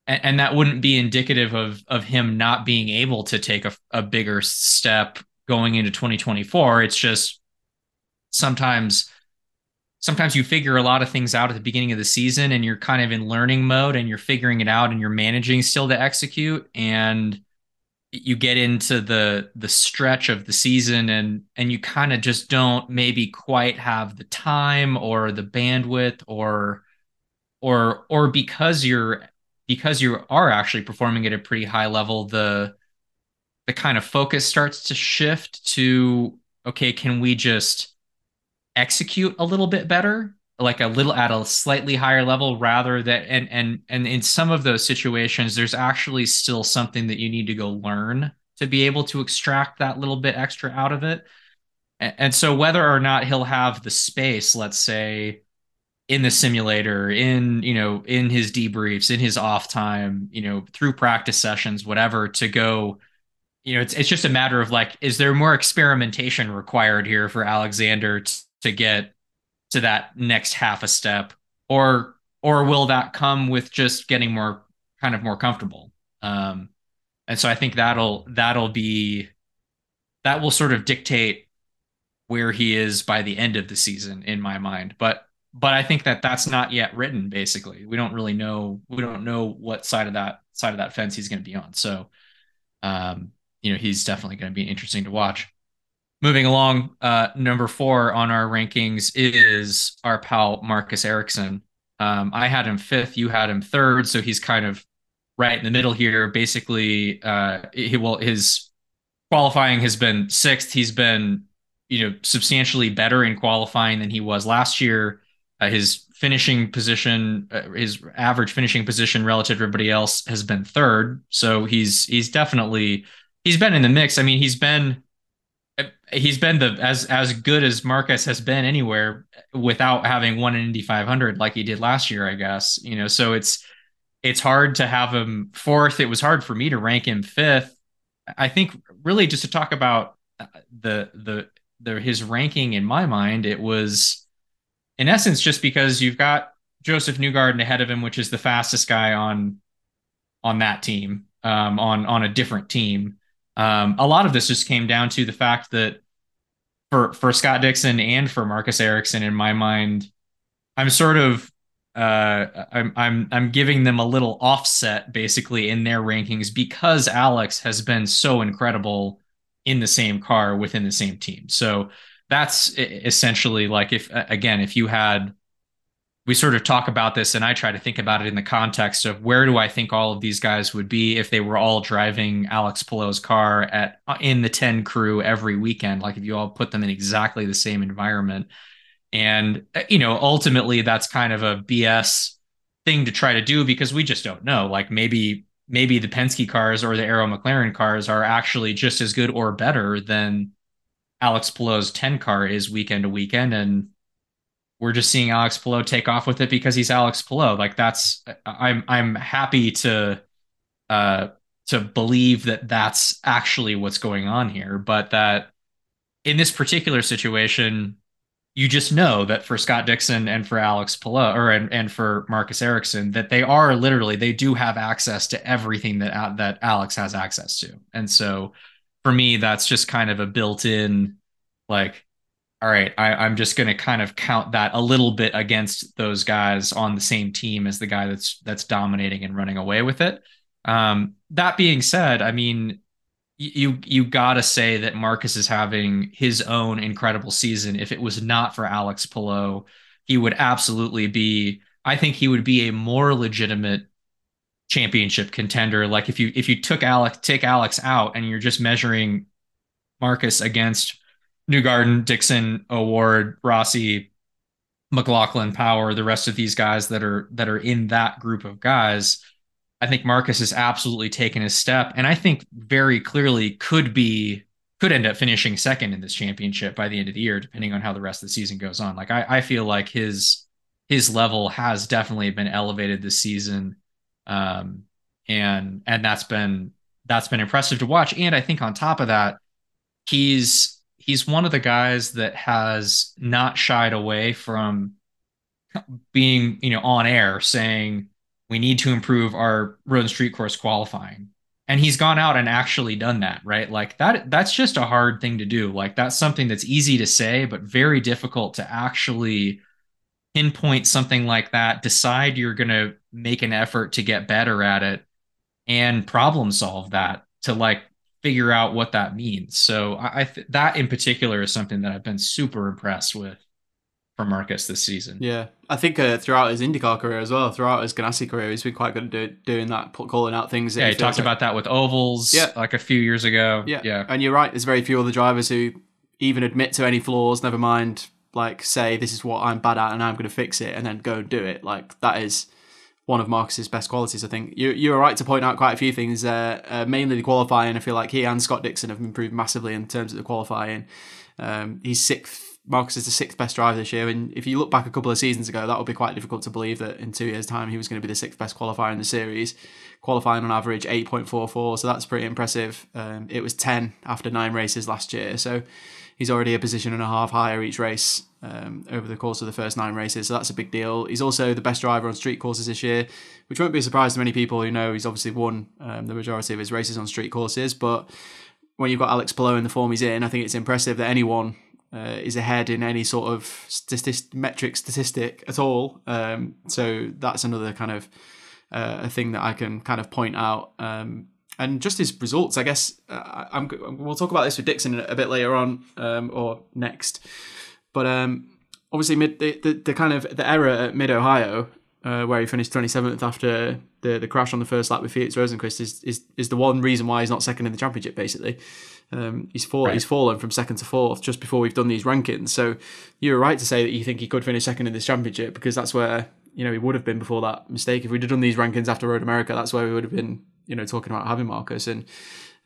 and, and, that wouldn't be indicative of of him not being able to take a, a bigger step going into 2024. It's just sometimes sometimes you figure a lot of things out at the beginning of the season and you're kind of in learning mode and you're figuring it out and you're managing still to execute and you get into the the stretch of the season and and you kind of just don't maybe quite have the time or the bandwidth or or or because you're because you are actually performing at a pretty high level the the kind of focus starts to shift to okay can we just execute a little bit better like a little at a slightly higher level rather than and and and in some of those situations there's actually still something that you need to go learn to be able to extract that little bit extra out of it. And, and so whether or not he'll have the space let's say in the simulator in you know in his debriefs in his off time you know through practice sessions whatever to go you know it's it's just a matter of like is there more experimentation required here for Alexander t- to get to that next half a step or or will that come with just getting more kind of more comfortable? Um and so i think that'll that'll be that will sort of dictate where he is by the end of the season in my mind. But but i think that that's not yet written basically. We don't really know we don't know what side of that side of that fence he's going to be on. So um you know he's definitely going to be interesting to watch Moving along, uh, number four on our rankings is our pal Marcus Ericsson. Um, I had him fifth, you had him third, so he's kind of right in the middle here. Basically, uh, he well his qualifying has been sixth. He's been you know substantially better in qualifying than he was last year. Uh, his finishing position, uh, his average finishing position relative to everybody else has been third. So he's he's definitely he's been in the mix. I mean, he's been he's been the as as good as Marcus has been anywhere without having won an Indy 500 like he did last year, I guess. You know, so it's it's hard to have him fourth. It was hard for me to rank him fifth. I think really just to talk about uh, the the the his ranking in my mind, it was in essence just because you've got Josef Newgarden ahead of him, which is the fastest guy on on that team, um, on on a different team. Um, a lot of this just came down to the fact that for for Scott Dixon and for Marcus Ericsson, in my mind, I'm sort of uh, I'm I'm I'm giving them a little offset basically in their rankings because Alex has been so incredible in the same car within the same team. So that's essentially like if again if you had we sort of talk about this and I try to think about it in the context of where do I think all of these guys would be if they were all driving Alex Palou's car at uh, in the 10 crew every weekend? Like if you all put them in exactly the same environment. And uh, you know ultimately that's kind of a BS thing to try to do because we just don't know. Like maybe maybe the Penske cars or the Arrow McLaren cars are actually just as good or better than Alex Palou's 10 car is weekend to weekend. And we're just seeing Alex Palou take off with it because he's Alex Palou. Like that's I'm I'm happy to uh to believe that that's actually what's going on here, but that in this particular situation, you just know that for Scott Dixon and for Alex Palou or and, and for Marcus Ericsson that they are literally they do have access to everything that that Alex has access to. And so for me that's just kind of a built-in like all right, I, am just going to kind of count that a little bit against those guys on the same team as the guy that's that's dominating and running away with it. Um, that being said, I mean, you you got to say that Marcus is having his own incredible season. If it was not for Alex Palou, he would absolutely be. I think he would be a more legitimate championship contender. Like if you if you took Alex take Alex out and you're just measuring Marcus against Newgarden, Dixon, O'Ward, Rossi, McLaughlin, Power, the rest of these guys that are that are in that group of guys. I think Marcus has absolutely taken a step, and I think very clearly could be could end up finishing second in this championship by the end of the year, depending on how the rest of the season goes on. Like I, I feel like his his level has definitely been elevated this season, um, and and that's been that's been impressive to watch. And I think on top of that, he's he's one of the guys that has not shied away from being, you know, on air saying we need to improve our road and street course qualifying. And he's gone out and actually done that, right? Like that that's just a hard thing to do. Like that's something that's easy to say but very difficult to actually pinpoint something like that, decide you're going to make an effort to get better at it and problem solve that to like figure out what that means. So I, I th- that in particular is something that I've been super impressed with for Marcus this season. Yeah, I think uh, throughout his IndyCar career as well, throughout his Ganassi career, he's been quite good at do- doing that, calling out things. yeah, he, he talked like... about that with ovals. Yeah. like a few years ago. Yeah, yeah, and you're right. There's very few other drivers who even admit to any flaws. Never mind like say this is what I'm bad at and I'm going to fix it and then go and do it. Like that is one of Marcus's best qualities. I think you you're right to point out quite a few things. Uh, uh, mainly the qualifying. I feel like he and Scott Dixon have improved massively in terms of the qualifying. Um, he's sixth. Marcus is the sixth best driver this year, and if you look back a couple of seasons ago, that would be quite difficult to believe that in two years' time he was going to be the sixth best qualifier in the series. Qualifying on average eight point four four, so that's pretty impressive. Um, it was ten after nine races last year, so he's already a position and a half higher each race um, over the course of the first nine races. So that's a big deal. He's also the best driver on street courses this year, which won't be a surprise to many people who know he's obviously won um, the majority of his races on street courses. But when you've got Alex Palou in the form he's in, I think it's impressive that anyone uh, is ahead in any sort of metric statistic at all. Um, so that's another kind of uh, a thing that I can kind of point out. Um, and just his results. I guess uh, we'll talk about this with Dixon a bit later on um, or next. But um, obviously, mid the, the, the, kind of the error at Mid Ohio, uh, where he finished 27th after the, the crash on the first lap with Felix Rosenqvist, is, is is the one reason why he's not second in the championship. Basically, um, he's fall, right. he's fallen from second to fourth just before we've done these rankings. So you're right to say that you think he could finish second in this championship because that's where you know he would have been before that mistake. If we'd have done these rankings after Road America, that's where we would have been you know talking about having Marcus and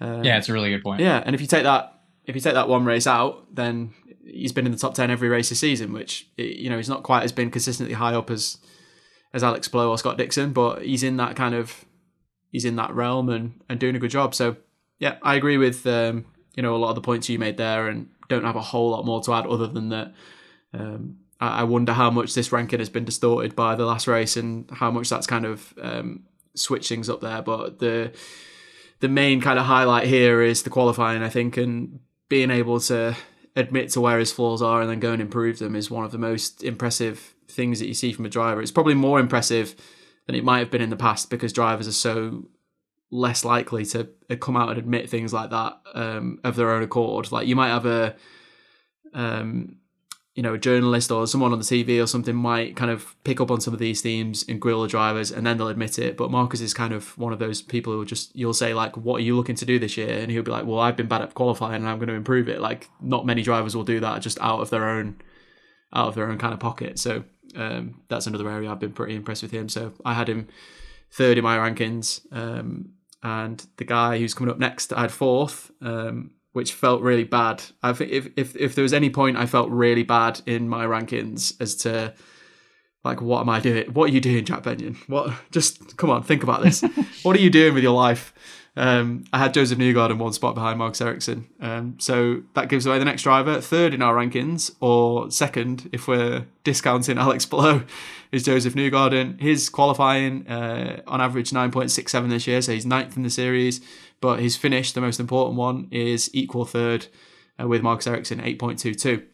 uh, yeah, it's a really good point. Yeah, and if you take that if you take that one race out, then he's been in the top ten every race this season, which you know he's not quite as been consistently high up as as Alex Palou or Scott Dixon, but he's in that kind of he's in that realm and and doing a good job. So yeah, I agree with um, you know a lot of the points you made there, and don't have a whole lot more to add other than that. Um, I wonder how much this ranking has been distorted by the last race and how much that's kind of um, switch things up there. But the the main kind of highlight here is the qualifying, I think, and being able to admit to where his flaws are and then go and improve them is one of the most impressive things that you see from a driver. It's probably more impressive than it might have been in the past because drivers are so less likely to come out and admit things like that um, of their own accord. Like you might have a um, you know, a journalist or someone on the TV or something might kind of pick up on some of these themes and grill the drivers and then they'll admit it. But Marcus is kind of one of those people who just, you'll say, like, what are you looking to do this year? And he'll be like, well, I've been bad at qualifying and I'm going to improve it. Like, not many drivers will do that just out of their own, out of their own kind of pocket. So um, that's another area I've been pretty impressed with him. So I had him third in my rankings. Um, and the guy who's coming up next, I had fourth. Um, which felt really bad. I think if, if if there was any point I felt really bad in my rankings as to like what am I doing? What are you doing, Jack Benyon? What just come on, think about this. [LAUGHS] what are you doing with your life? Um, I had Josef Newgarden one spot behind Marcus Ericsson. Um, so that gives away the next driver. Third in our rankings, or second if we're discounting [LAUGHS] Alex Palou, is Josef Newgarden. His qualifying uh, on average 9.67 this year, so he's ninth in the series. But his finish, the most important one, is equal third uh, with Marcus Ericsson, 8.22.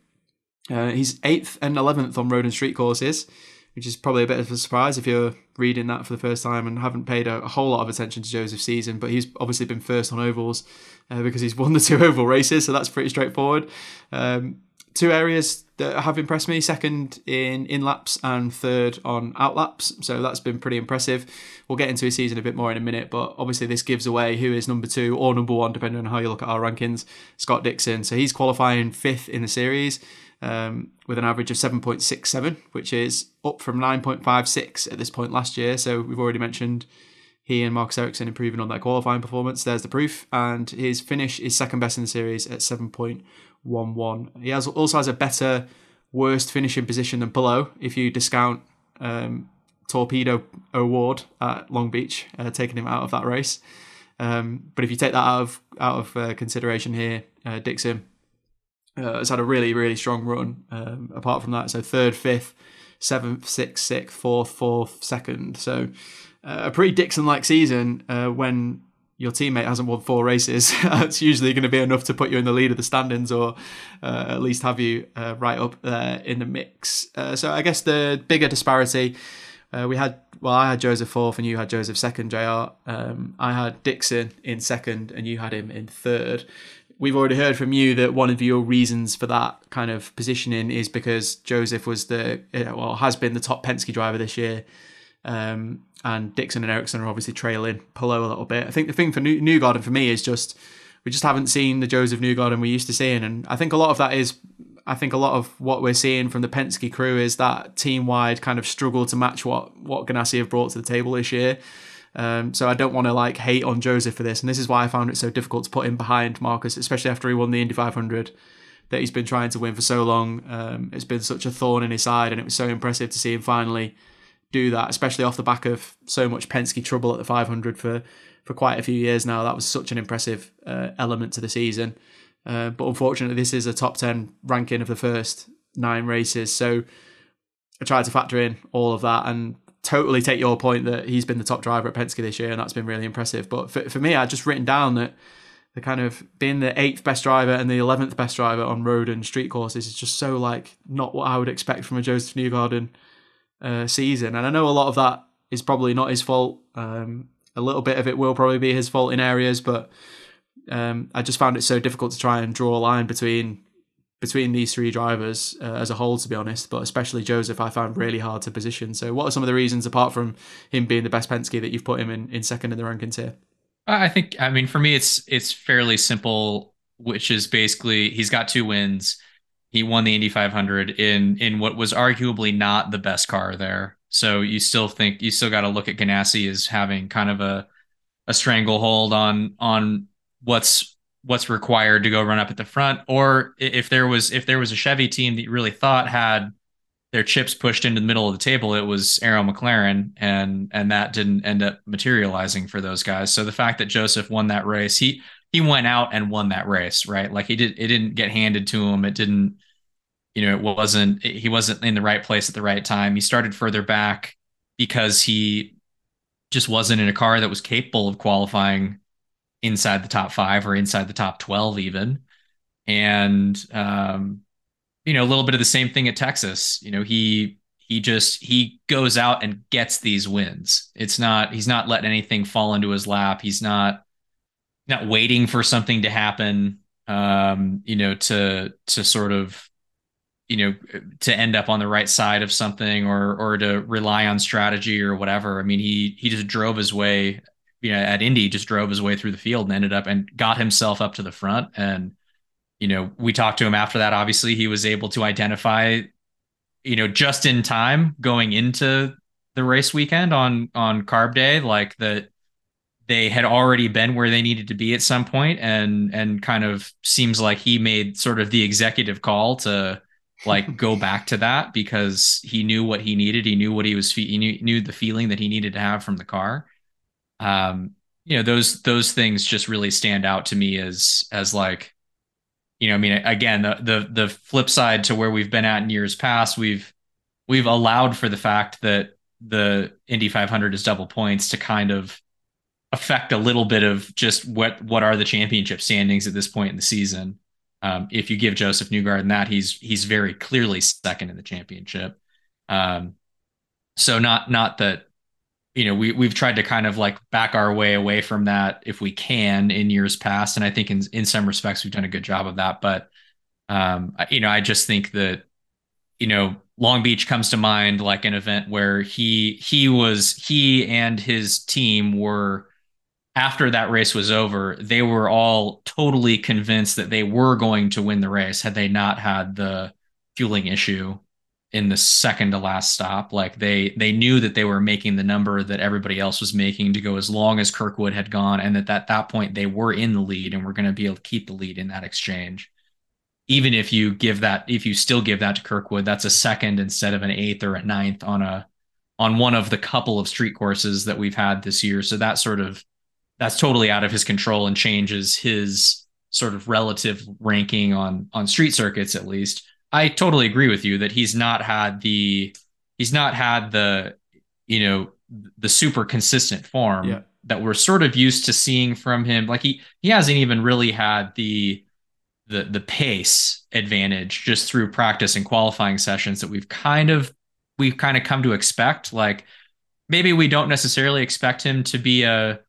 Uh, he's eighth and 11th on road and street courses, which is probably a bit of a surprise if you're reading that for the first time and haven't paid a, a whole lot of attention to Josef's season. But he's obviously been first on ovals uh, because he's won the [LAUGHS] two oval races, so that's pretty straightforward. Um, two areas that have impressed me. Second in in laps and third on out laps so that's been pretty impressive. We'll get into his season a bit more in a minute but obviously this gives away who is number two or number one depending on how you look at our rankings scott dixon. So he's qualifying fifth in the series um, with an average of 7.67 which is up from 9.56 at this point last year. So we've already mentioned he and Marcus Ericsson improving on their qualifying performance. There's the proof. And his finish is second best in the series at 7.1 1 1. He has also has a better worst finishing position than Palou if you discount um, Pato O'Ward at Long Beach, uh, taking him out of that race. Um, but if you take that out of out of uh, consideration here, uh, Dixon uh, has had a really really strong run. Um, apart from that, so third, fifth, seventh, sixth, sixth, fourth, fourth, second. So uh, a pretty Dixon like season uh, when your teammate hasn't won four races, [LAUGHS] it's usually going to be enough to put you in the lead of the standings or uh, at least have you uh, right up there in the mix. Uh, so I guess the bigger disparity, uh, we had, well, I had Josef fourth and you had Josef second, JR. Um, I had Dixon in second and you had him in third. We've already heard from you that one of your reasons for that kind of positioning is because Josef was the, well, has been the top Penske driver this year. Um, and Dixon and Ericsson are obviously trailing Palou a little bit. I think the thing for New- Newgarden for me is just we just haven't seen the Josef Newgarden we used to seeing, and I think a lot of that is I think a lot of what we're seeing from the Penske crew is that team wide kind of struggle to match what what Ganassi have brought to the table this year. Um, so I don't want to like hate on Josef for this, and this is why I found it so difficult to put him behind Marcus, especially after he won the Indy 500 that he's been trying to win for so long. Um, it's been such a thorn in his side, and it was so impressive to see him finally do that, especially off the back of so much Penske trouble at the 500 for for quite a few years now. That was such an impressive uh, element to the season. Uh, but unfortunately, this is a top 10 ranking of the first nine races. So I tried to factor in all of that and totally take your point that he's been the top driver at Penske this year, and that's been really impressive. But for, for me, I just written down that the kind of being the eighth best driver and the eleventh best driver on road and street courses is just so like not what I would expect from a Josef Newgarden uh, season. And I know a lot of that is probably not his fault. Um, a little bit of it will probably be his fault in areas, but um, I just found it so difficult to try and draw a line between between these three drivers uh, as a whole, to be honest. But especially Josef, I found really hard to position. So, what are some of the reasons, apart from him being the best Penske, that you've put him in, in second in the rankings here? I think, I mean, for me, it's it's fairly simple, which is basically he's got two wins. He won the Indy 500 in in what was arguably not the best car there. So you still think you still got to look at Ganassi as having kind of a a stranglehold on on what's what's required to go run up at the front or if there was if there was a Chevy team that you really thought had their chips pushed into the middle of the table it was Arrow McLaren and and that didn't end up materializing for those guys so the fact that Josef won that race he he went out and won that race right? Like he did it didn't get handed to him. It didn't you know it wasn't he wasn't in the right place at the right time. He started further back because he just wasn't in a car that was capable of qualifying inside the top five or inside the top 12 even. And um, you know a little bit of the same thing at texas. You know he he just he goes out and gets these wins. It's not he's not letting anything fall into his lap. He's not not waiting for something to happen um, you know to to sort of you know to end up on the right side of something or or to rely on strategy or whatever i mean he he just drove his way you know, at Indy just drove his way through the field and ended up and got himself up to the front. And, you know, we talked to him after that. Obviously, he was able to identify, you know, just in time going into the race weekend on on carb day, like that they had already been where they needed to be at some point and and kind of seems like he made sort of the executive call to like [LAUGHS] go back to that because he knew what he needed. He knew what he was he knew, knew the feeling that he needed to have from the car. Um, you know those those things just really stand out to me as as like you know i mean again the the the flip side to where we've been at in years past we've we've allowed for the fact that the indy 500 is double points to kind of affect a little bit of just what what are the championship standings at this point in the season. Um, if you give josef newgarden that he's he's very clearly second in the championship. Um, so not not that you know we we've tried to kind of like back our way away from that if we can in years past. And i think in in some respects we've done a good job of that. But um you know i just think that you know long beach comes to mind like an event where he he was he and his team were after that race was over they were all totally convinced that they were going to win the race had they not had the fueling issue in the second to last stop. Like they they knew that they were making the number that everybody else was making to go as long as Kirkwood had gone, and that at that point they were in the lead and were going to be able to keep the lead in that exchange. Even if you give that, if you still give that to Kirkwood, that's a second instead of an eighth or a ninth on a on one of the couple of street courses that we've had this year. So that sort of that's totally out of his control and changes his sort of relative ranking on on street circuits at least I totally agree with you that he's not had the he's not had the you know the super consistent form yeah. that we're sort of used to seeing from him. Like he he hasn't even really had the the the pace advantage just through practice and qualifying sessions that we've kind of we've kind of come to expect. Like maybe we don't necessarily expect him to be a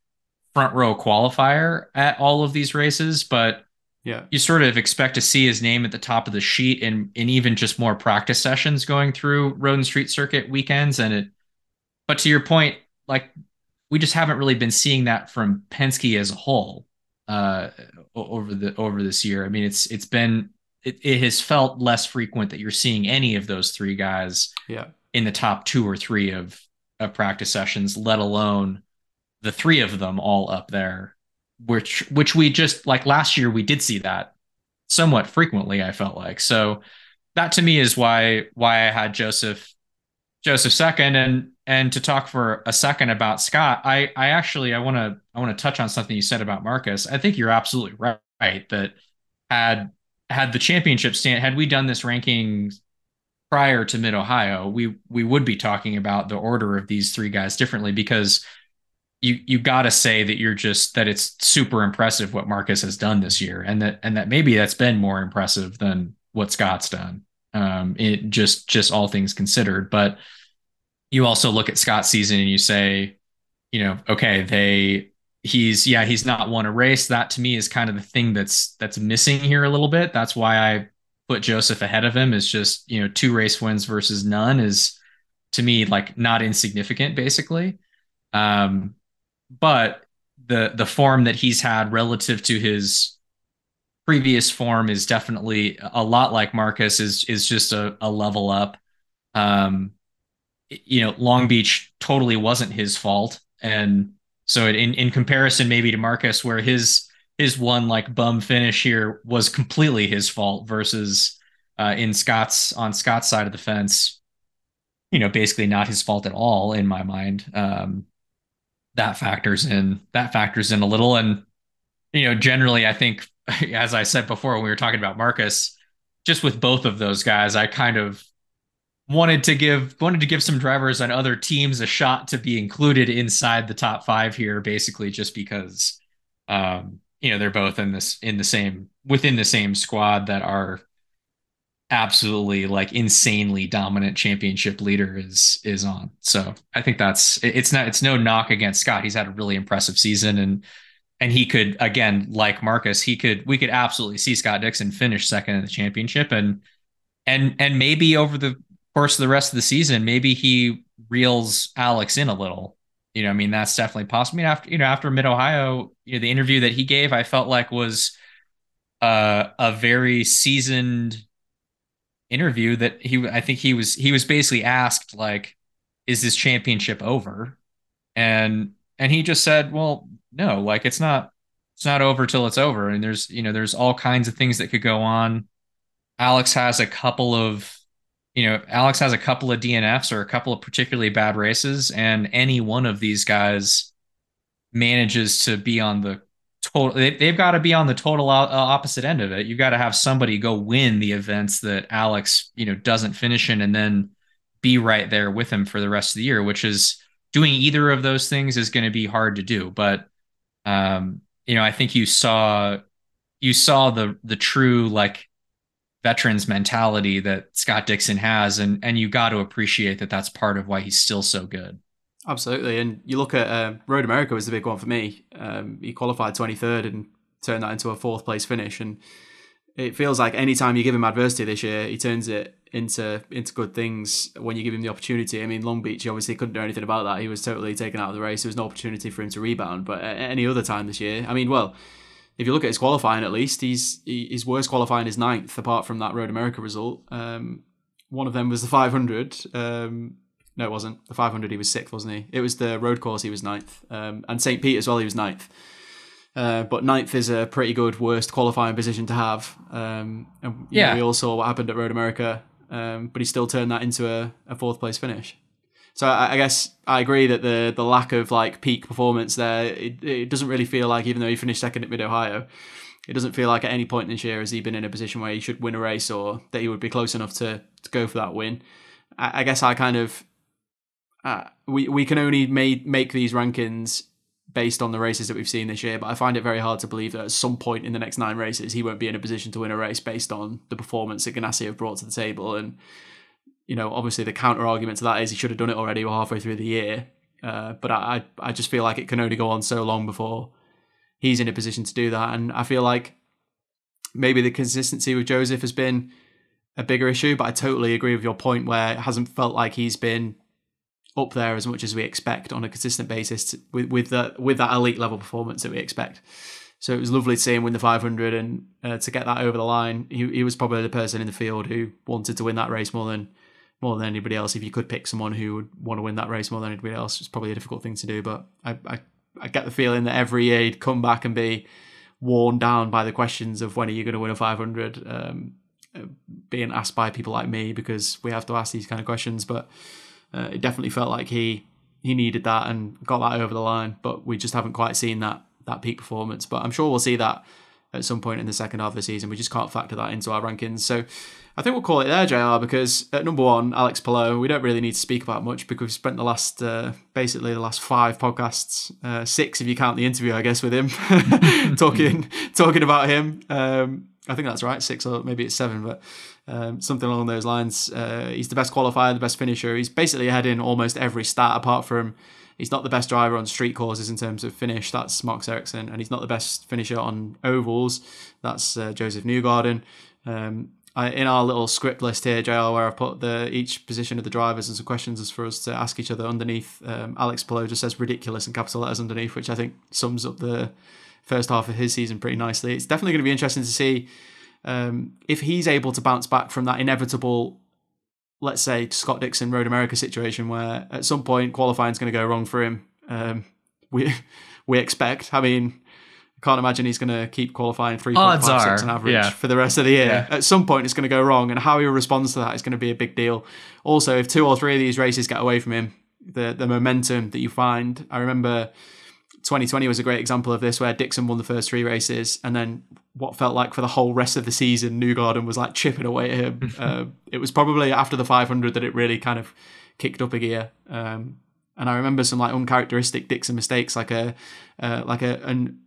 front row qualifier at all of these races, but yeah. You sort of expect to see his name at the top of the sheet and in even just more practice sessions going through road and street circuit weekends. And it but to your point, like we just haven't really been seeing that from Penske as a whole uh over the over this year. I mean it's it's been it, it has felt less frequent that you're seeing any of those three guys yeah. in the top two or three of of practice sessions, let alone the three of them all up there, which which we just like last year we did see that somewhat frequently. I felt like so that to me is why why I had Josef Josef second and and to talk for a second about Scott, I I actually I want to I want to touch on something you said about Marcus. I think you're absolutely right that had had the championship stand had we done this ranking prior to Mid Ohio, we we would be talking about the order of these three guys differently because you you got to say that you're just that it's super impressive what Marcus has done this year and that and that maybe that's been more impressive than what Scott's done. Um, it just just all things considered, but you also look at Scott's season and you say, you know, okay, they he's yeah, he's not won a race. That to me is kind of the thing that's that's missing here a little bit. That's why I put Josef ahead of him is just, you know, two race wins versus none is to me like not insignificant basically. Um but the the form that he's had relative to his previous form is definitely a lot like Marcus is is just a, a level up. Um, you know, Long Beach totally wasn't his fault, and so in in comparison, maybe to Marcus, where his his one like bum finish here was completely his fault versus uh, in Scott's on Scott's side of the fence, you know, basically not his fault at all in my mind. Um, that factors in that factors in a little, and you know, generally, I think [LAUGHS] as I said before when we were talking about Marcus, just with both of those guys, I kind of wanted to give wanted to give some drivers on other teams a shot to be included inside the top five here, basically just because um, you know they're both in this in the same within the same squad that are absolutely like insanely dominant championship leader is is on. So I think that's it's not it's no knock against Scott. He's had a really impressive season and and he could again like Marcus, he could we could absolutely see Scott Dixon finish second in the championship and and and maybe over the course of the rest of the season, maybe he reels Alex in a little. You know, I mean, that's definitely possible. I mean, after you know, after Mid Ohio, you know, the interview that he gave, I felt like was uh, a very seasoned interview. That he, I think he was he was basically asked like, "Is this championship over?" And and he just said, "Well, no, like it's not it's not over till it's over. And there's you know there's all kinds of things that could go on. Alex has a couple of you know Alex has a couple of DNFs or a couple of particularly bad races, and any one of these guys manages to be on the total. They, have got to be on the total uh, opposite end of it. You've got to have somebody go win the events that Alex you know doesn't finish in, and then be right there with him for the rest of the year, which is doing either of those things is going to be hard to do. But um, you know, I think you saw you saw the the true like veterans mentality that Scott Dixon has, and and you got to appreciate that that's part of why he's still so good. Absolutely, and you look at uh, Road America was the big one for me. Um, he qualified twenty third and turned that into a fourth place finish, and it feels like anytime you give him adversity this year, he turns it into into good things when you give him the opportunity. I mean, Long Beach he obviously couldn't do anything about that. He was totally taken out of the race. There was no opportunity for him to rebound. But at any other time this year, I mean, well, if you look at his qualifying, at least he's his worst qualifying is ninth, apart from that Road America result. Um, one of them was the 500. Um, no, it wasn't the 500. He was sixth, wasn't he? It was the road course. He was ninth, um, and St. Pete as well. He was ninth. Uh, but ninth is a pretty good worst qualifying position to have. Um, and yeah, know, we all saw what happened at Road America, um, but he still turned that into a, a fourth place finish. So I, I, guess I agree that the the lack of like peak performance there, it, it doesn't really feel like even though he finished second at Mid Ohio, it doesn't feel like at any point this year has he been in a position where he should win a race or that he would be close enough to to go for that win. I, I guess I kind of we we can only make make these rankings based on the races that we've seen this year, but I find it very hard to believe that at some point in the next nine races he won't be in a position to win a race based on the performance that Ganassi have brought to the table. And you know, obviously the counter argument to that is he should have done it already halfway through the year. Uh, but I I just feel like it can only go on so long before he's in a position to do that. And I feel like maybe the consistency with Josef has been a bigger issue, but I totally agree with your point where it hasn't felt like he's been up there as much as we expect on a consistent basis to, with with that with that elite level performance that we expect. So it was lovely to see him win the 500 and uh, to get that over the line. He, he was probably the person in the field who wanted to win that race more than more than anybody else. If you could pick someone who would want to win that race more than anybody else, it's probably a difficult thing to do. But I, I, I get the feeling that every year he'd come back and be worn down by the questions of when are you going to win a 500, um, being asked by people like me because we have to ask these kind of questions. But uh, it definitely felt like he he needed that and got that over the line. But we just haven't quite seen that that peak performance. But I'm sure we'll see that at some point in the second half of the season. We just can't factor that into our rankings. So I think we'll call it there, JR, because at number one, Alex Palou, we don't really need to speak about much because we've spent the last, uh, basically the last five podcasts, uh, six if you count the interview, I guess, with him, [LAUGHS] talking [LAUGHS] talking about him. Um, I think that's right, six or maybe it's seven, but um, something along those lines. Uh, he's the best qualifier, the best finisher. He's basically ahead in almost every stat apart from he's not the best driver on street courses in terms of finish. That's Marcus Ericsson, and he's not the best finisher on ovals. That's uh, Josef Newgarden. Um, I, in our little script list here, JR, where I've put the each position of the drivers and some questions for us to ask each other underneath. Um, Alex Palou just says ridiculous in capital letters underneath, which I think sums up the first half of his season pretty nicely. It's definitely going to be interesting to see um, if he's able to bounce back from that inevitable, let's say, Scott Dixon Road America situation where at some point qualifying is going to go wrong for him. Um, we [LAUGHS] we expect. I mean, I can't imagine he's going to keep qualifying 3.56 on average yeah. for the rest of the year. Yeah. At some point, it's going to go wrong, and how he responds to that is going to be a big deal. Also, if two or three of these races get away from him, the the momentum that you find. I remember 2020 was a great example of this, where Dixon won the first three races, and then what felt like for the whole rest of the season, Newgarden was like chipping away at him. [LAUGHS] uh, it was probably after the 500 that it really kind of kicked up a gear. Um, and I remember some like uncharacteristic Dixon mistakes, like a uh, like a an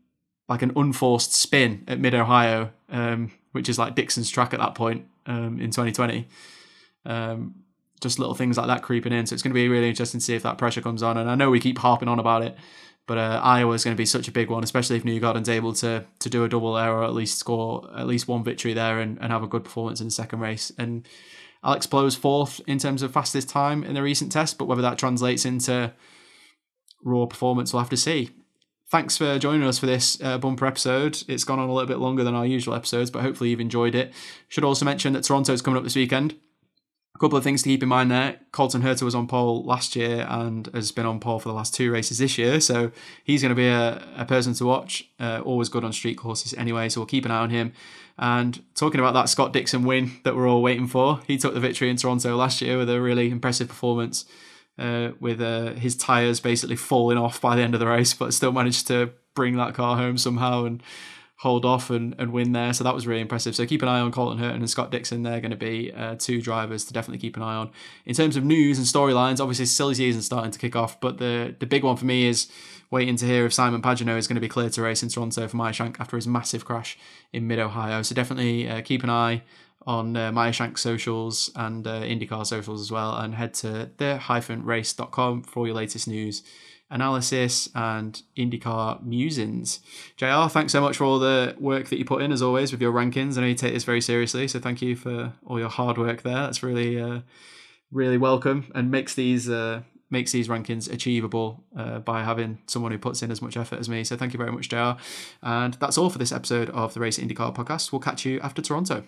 like an unforced spin at Mid Ohio, um, which is like Dixon's track at that point um, in 2020. Um, just little things like that creeping in. So it's going to be really interesting to see if that pressure comes on. And I know we keep harping on about it, but uh, Iowa is going to be such a big one, especially if Newgarden's able to to do a double there or at least score at least one victory there and, and have a good performance in the second race. And Alex Palou's fourth in terms of fastest time in the recent test, but whether that translates into raw performance, we'll have to see thanks for joining us for this uh, bumper episode. It's gone on a little bit longer than our usual episodes, but hopefully you've enjoyed it. Should also mention that Toronto's coming up this weekend. A couple of things to keep in mind there. Colton Herta was on pole last year and has been on pole for the last two races this year, so he's going to be a, a person to watch. Uh, always good on street courses anyway, so we'll keep an eye on him. And talking about that Scott Dixon win that we're all waiting for, he took the victory in Toronto last year with a really impressive performance uh, with uh, his tires basically falling off by the end of the race, but still managed to bring that car home somehow and hold off and, and win there. So that was really impressive. So keep an eye on Colton Herta and Scott Dixon. They're going to be uh, two drivers to definitely keep an eye on. In terms of news and storylines, obviously silly season starting to kick off, but the the big one for me is waiting to hear if Simon Pagenaud is going to be cleared to race in Toronto for Meyer Shank after his massive crash in mid Ohio. So definitely uh, keep an eye on uh, Meyer Shank socials and uh, IndyCar socials as well, and head to the-race.com for all your latest news, analysis, and IndyCar musings. JR, thanks so much for all the work that you put in, as always, with your rankings. I know you take this very seriously, so thank you for all your hard work there. That's really, uh, really welcome and makes these uh, makes these rankings achievable uh, by having someone who puts in as much effort as me. So thank you very much, JR. And that's all for this episode of the Race IndyCar podcast. We'll catch you after Toronto.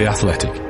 The Athletic.